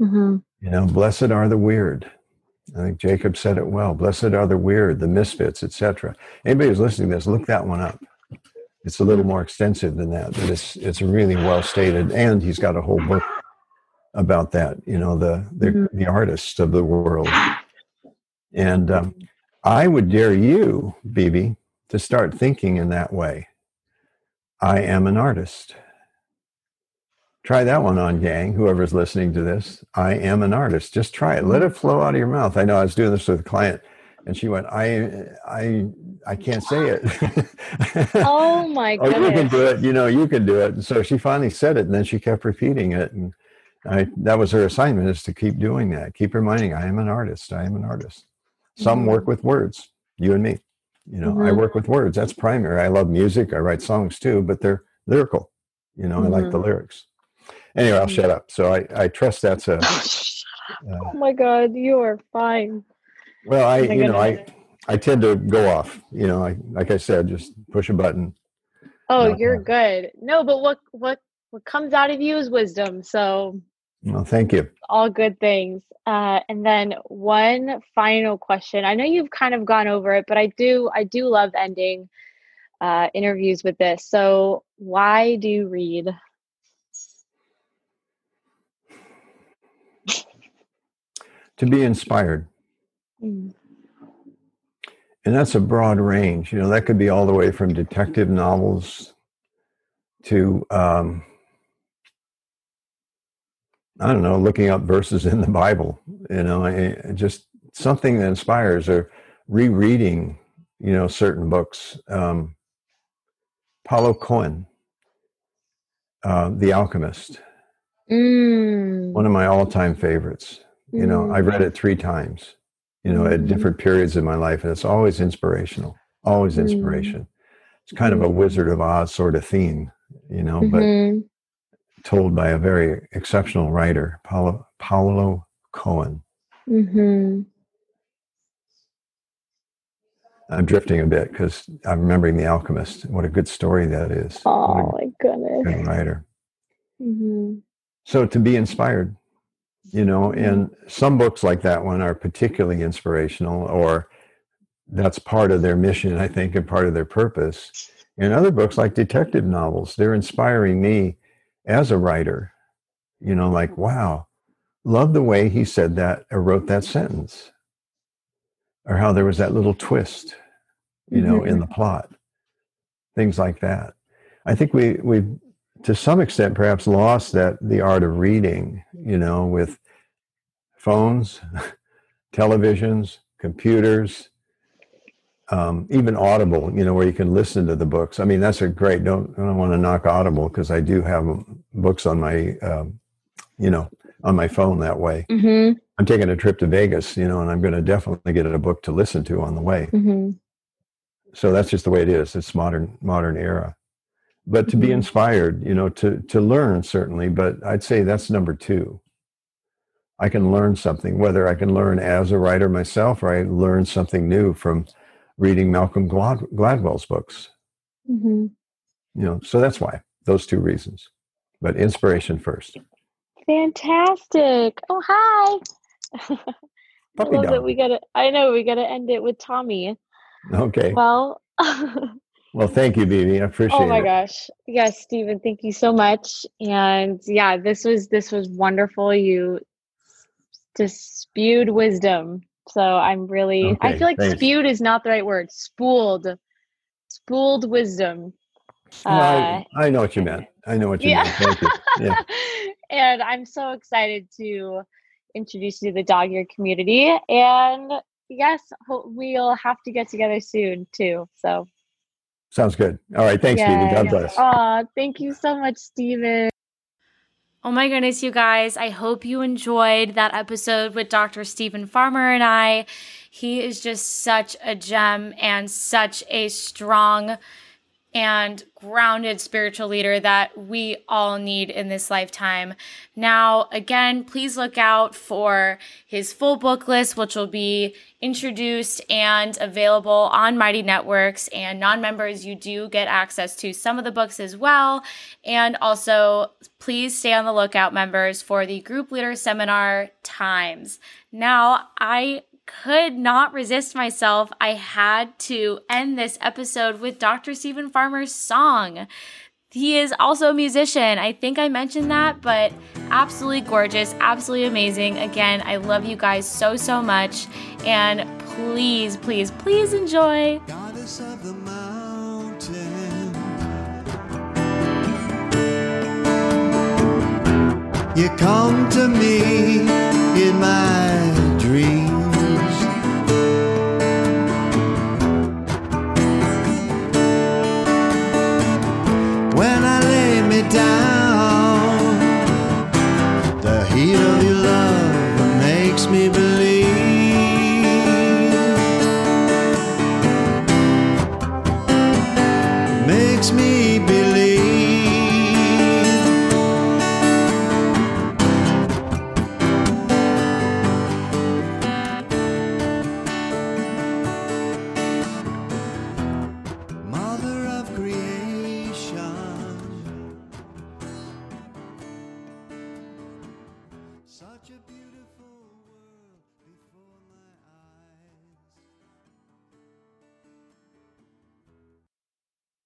Mm-hmm. You know, blessed are the weird. I think Jacob said it well. Blessed are the weird, the misfits, etc. Anybody who's listening to this, look that one up. It's a little more extensive than that, but it's it's really well stated, and he's got a whole book about that. You know, the the, mm-hmm. the artists of the world. And um, I would dare you, BB, to start thinking in that way. I am an artist. Try that one on, gang, whoever's listening to this. I am an artist. Just try it. Let it flow out of your mouth. I know I was doing this with a client and she went, I I I can't say it. [laughs] oh my god. oh, you can do it, you know, you can do it. And so she finally said it and then she kept repeating it. And I that was her assignment is to keep doing that. Keep reminding, I am an artist. I am an artist. Some mm-hmm. work with words, you and me. You know, mm-hmm. I work with words. That's primary. I love music. I write songs too, but they're lyrical. You know, mm-hmm. I like the mm-hmm. lyrics. Anyway, I'll shut up. So I, I trust that's a. Uh, oh my God, you are fine. Well, I, you know, I, I tend to go off. You know, I like I said, just push a button. Oh, you're good. No, but what what what comes out of you is wisdom. So. Well, thank you. All good things. Uh, and then one final question. I know you've kind of gone over it, but I do I do love ending uh, interviews with this. So, why do you read? to be inspired. Mm. And that's a broad range. You know, that could be all the way from detective novels to um, I don't know, looking up verses in the Bible, you know, just something that inspires or rereading, you know, certain books. Um, Paulo Coelho, uh, The Alchemist, mm. one of my all-time favorites. You know, mm. I've read it three times, you know, mm. at different periods in my life, and it's always inspirational, always mm. inspiration. It's kind of a Wizard of Oz sort of theme, you know, mm-hmm. but told by a very exceptional writer, Paulo, Paulo Coelho. Mm-hmm. I'm drifting a bit because I'm remembering The Alchemist. What a good story that is. Oh my goodness. Good writer. Mm-hmm. So to be inspired, you know, mm-hmm. and some books like that one are particularly inspirational, or that's part of their mission, I think, and part of their purpose. And other books like detective novels, they're inspiring me as a writer, you know, like, wow, love the way he said that or wrote that sentence, or how there was that little twist, you know, mm-hmm. in the plot, things like that. I think we we to some extent perhaps lost that the art of reading, you know, with phones, [laughs] televisions, computers, um, even Audible, you know, where you can listen to the books. I mean, that's a great. Don't I don't want to knock Audible because I do have books on my, um, you know, on my phone that way. Mm-hmm. I'm taking a trip to Vegas, you know, and I'm going to definitely get a book to listen to on the way. Mm-hmm. So that's just the way it is. It's modern modern era. But to mm-hmm. be inspired, you know, to to learn certainly, but I'd say that's number two. I can learn something, whether I can learn as a writer myself or I learn something new from reading Malcolm Glad- Gladwell's books. Mm-hmm. You know, so that's why those two reasons. But inspiration first. Fantastic! Oh, hi. [laughs] I love that we gotta. I know we gotta end it with Tommy. Okay. Well. [laughs] well, thank you, BB. I appreciate it. Oh my it. gosh, yes, Steven. Thank you so much. And yeah, this was this was wonderful. You just spewed wisdom So I'm really, okay, I feel like thanks. spewed is not the right word. Spooled, spooled wisdom. Uh, I, I, know what you meant. [laughs] I know what you yeah. meant. Thank you. Yeah. [laughs] and I'm so excited to introduce you to the dog ear community. And yes, we'll have to get together soon too. So sounds good. All right. Thanks, yeah. Steven. God bless. Oh, thank you so much, Steven. Oh my goodness, you guys. I hope you enjoyed that episode with Dr. Steven Farmer and I. He is just such a gem and such a strong and grounded spiritual leader that we all need in this lifetime. Now, again, please look out for his full book list, which will be introduced and available on Mighty Networks. And non members, you do get access to some of the books as well. And also, please stay on the lookout, members, for the group leader seminar times. Now, I could not resist myself. I had to end this episode with Dr. Steven Farmer's song. He is also a musician. I think I mentioned that, but absolutely gorgeous, absolutely amazing. Again, I love you guys so, so much. And please, please, please enjoy. You come to me in my down. The heat of your love makes me.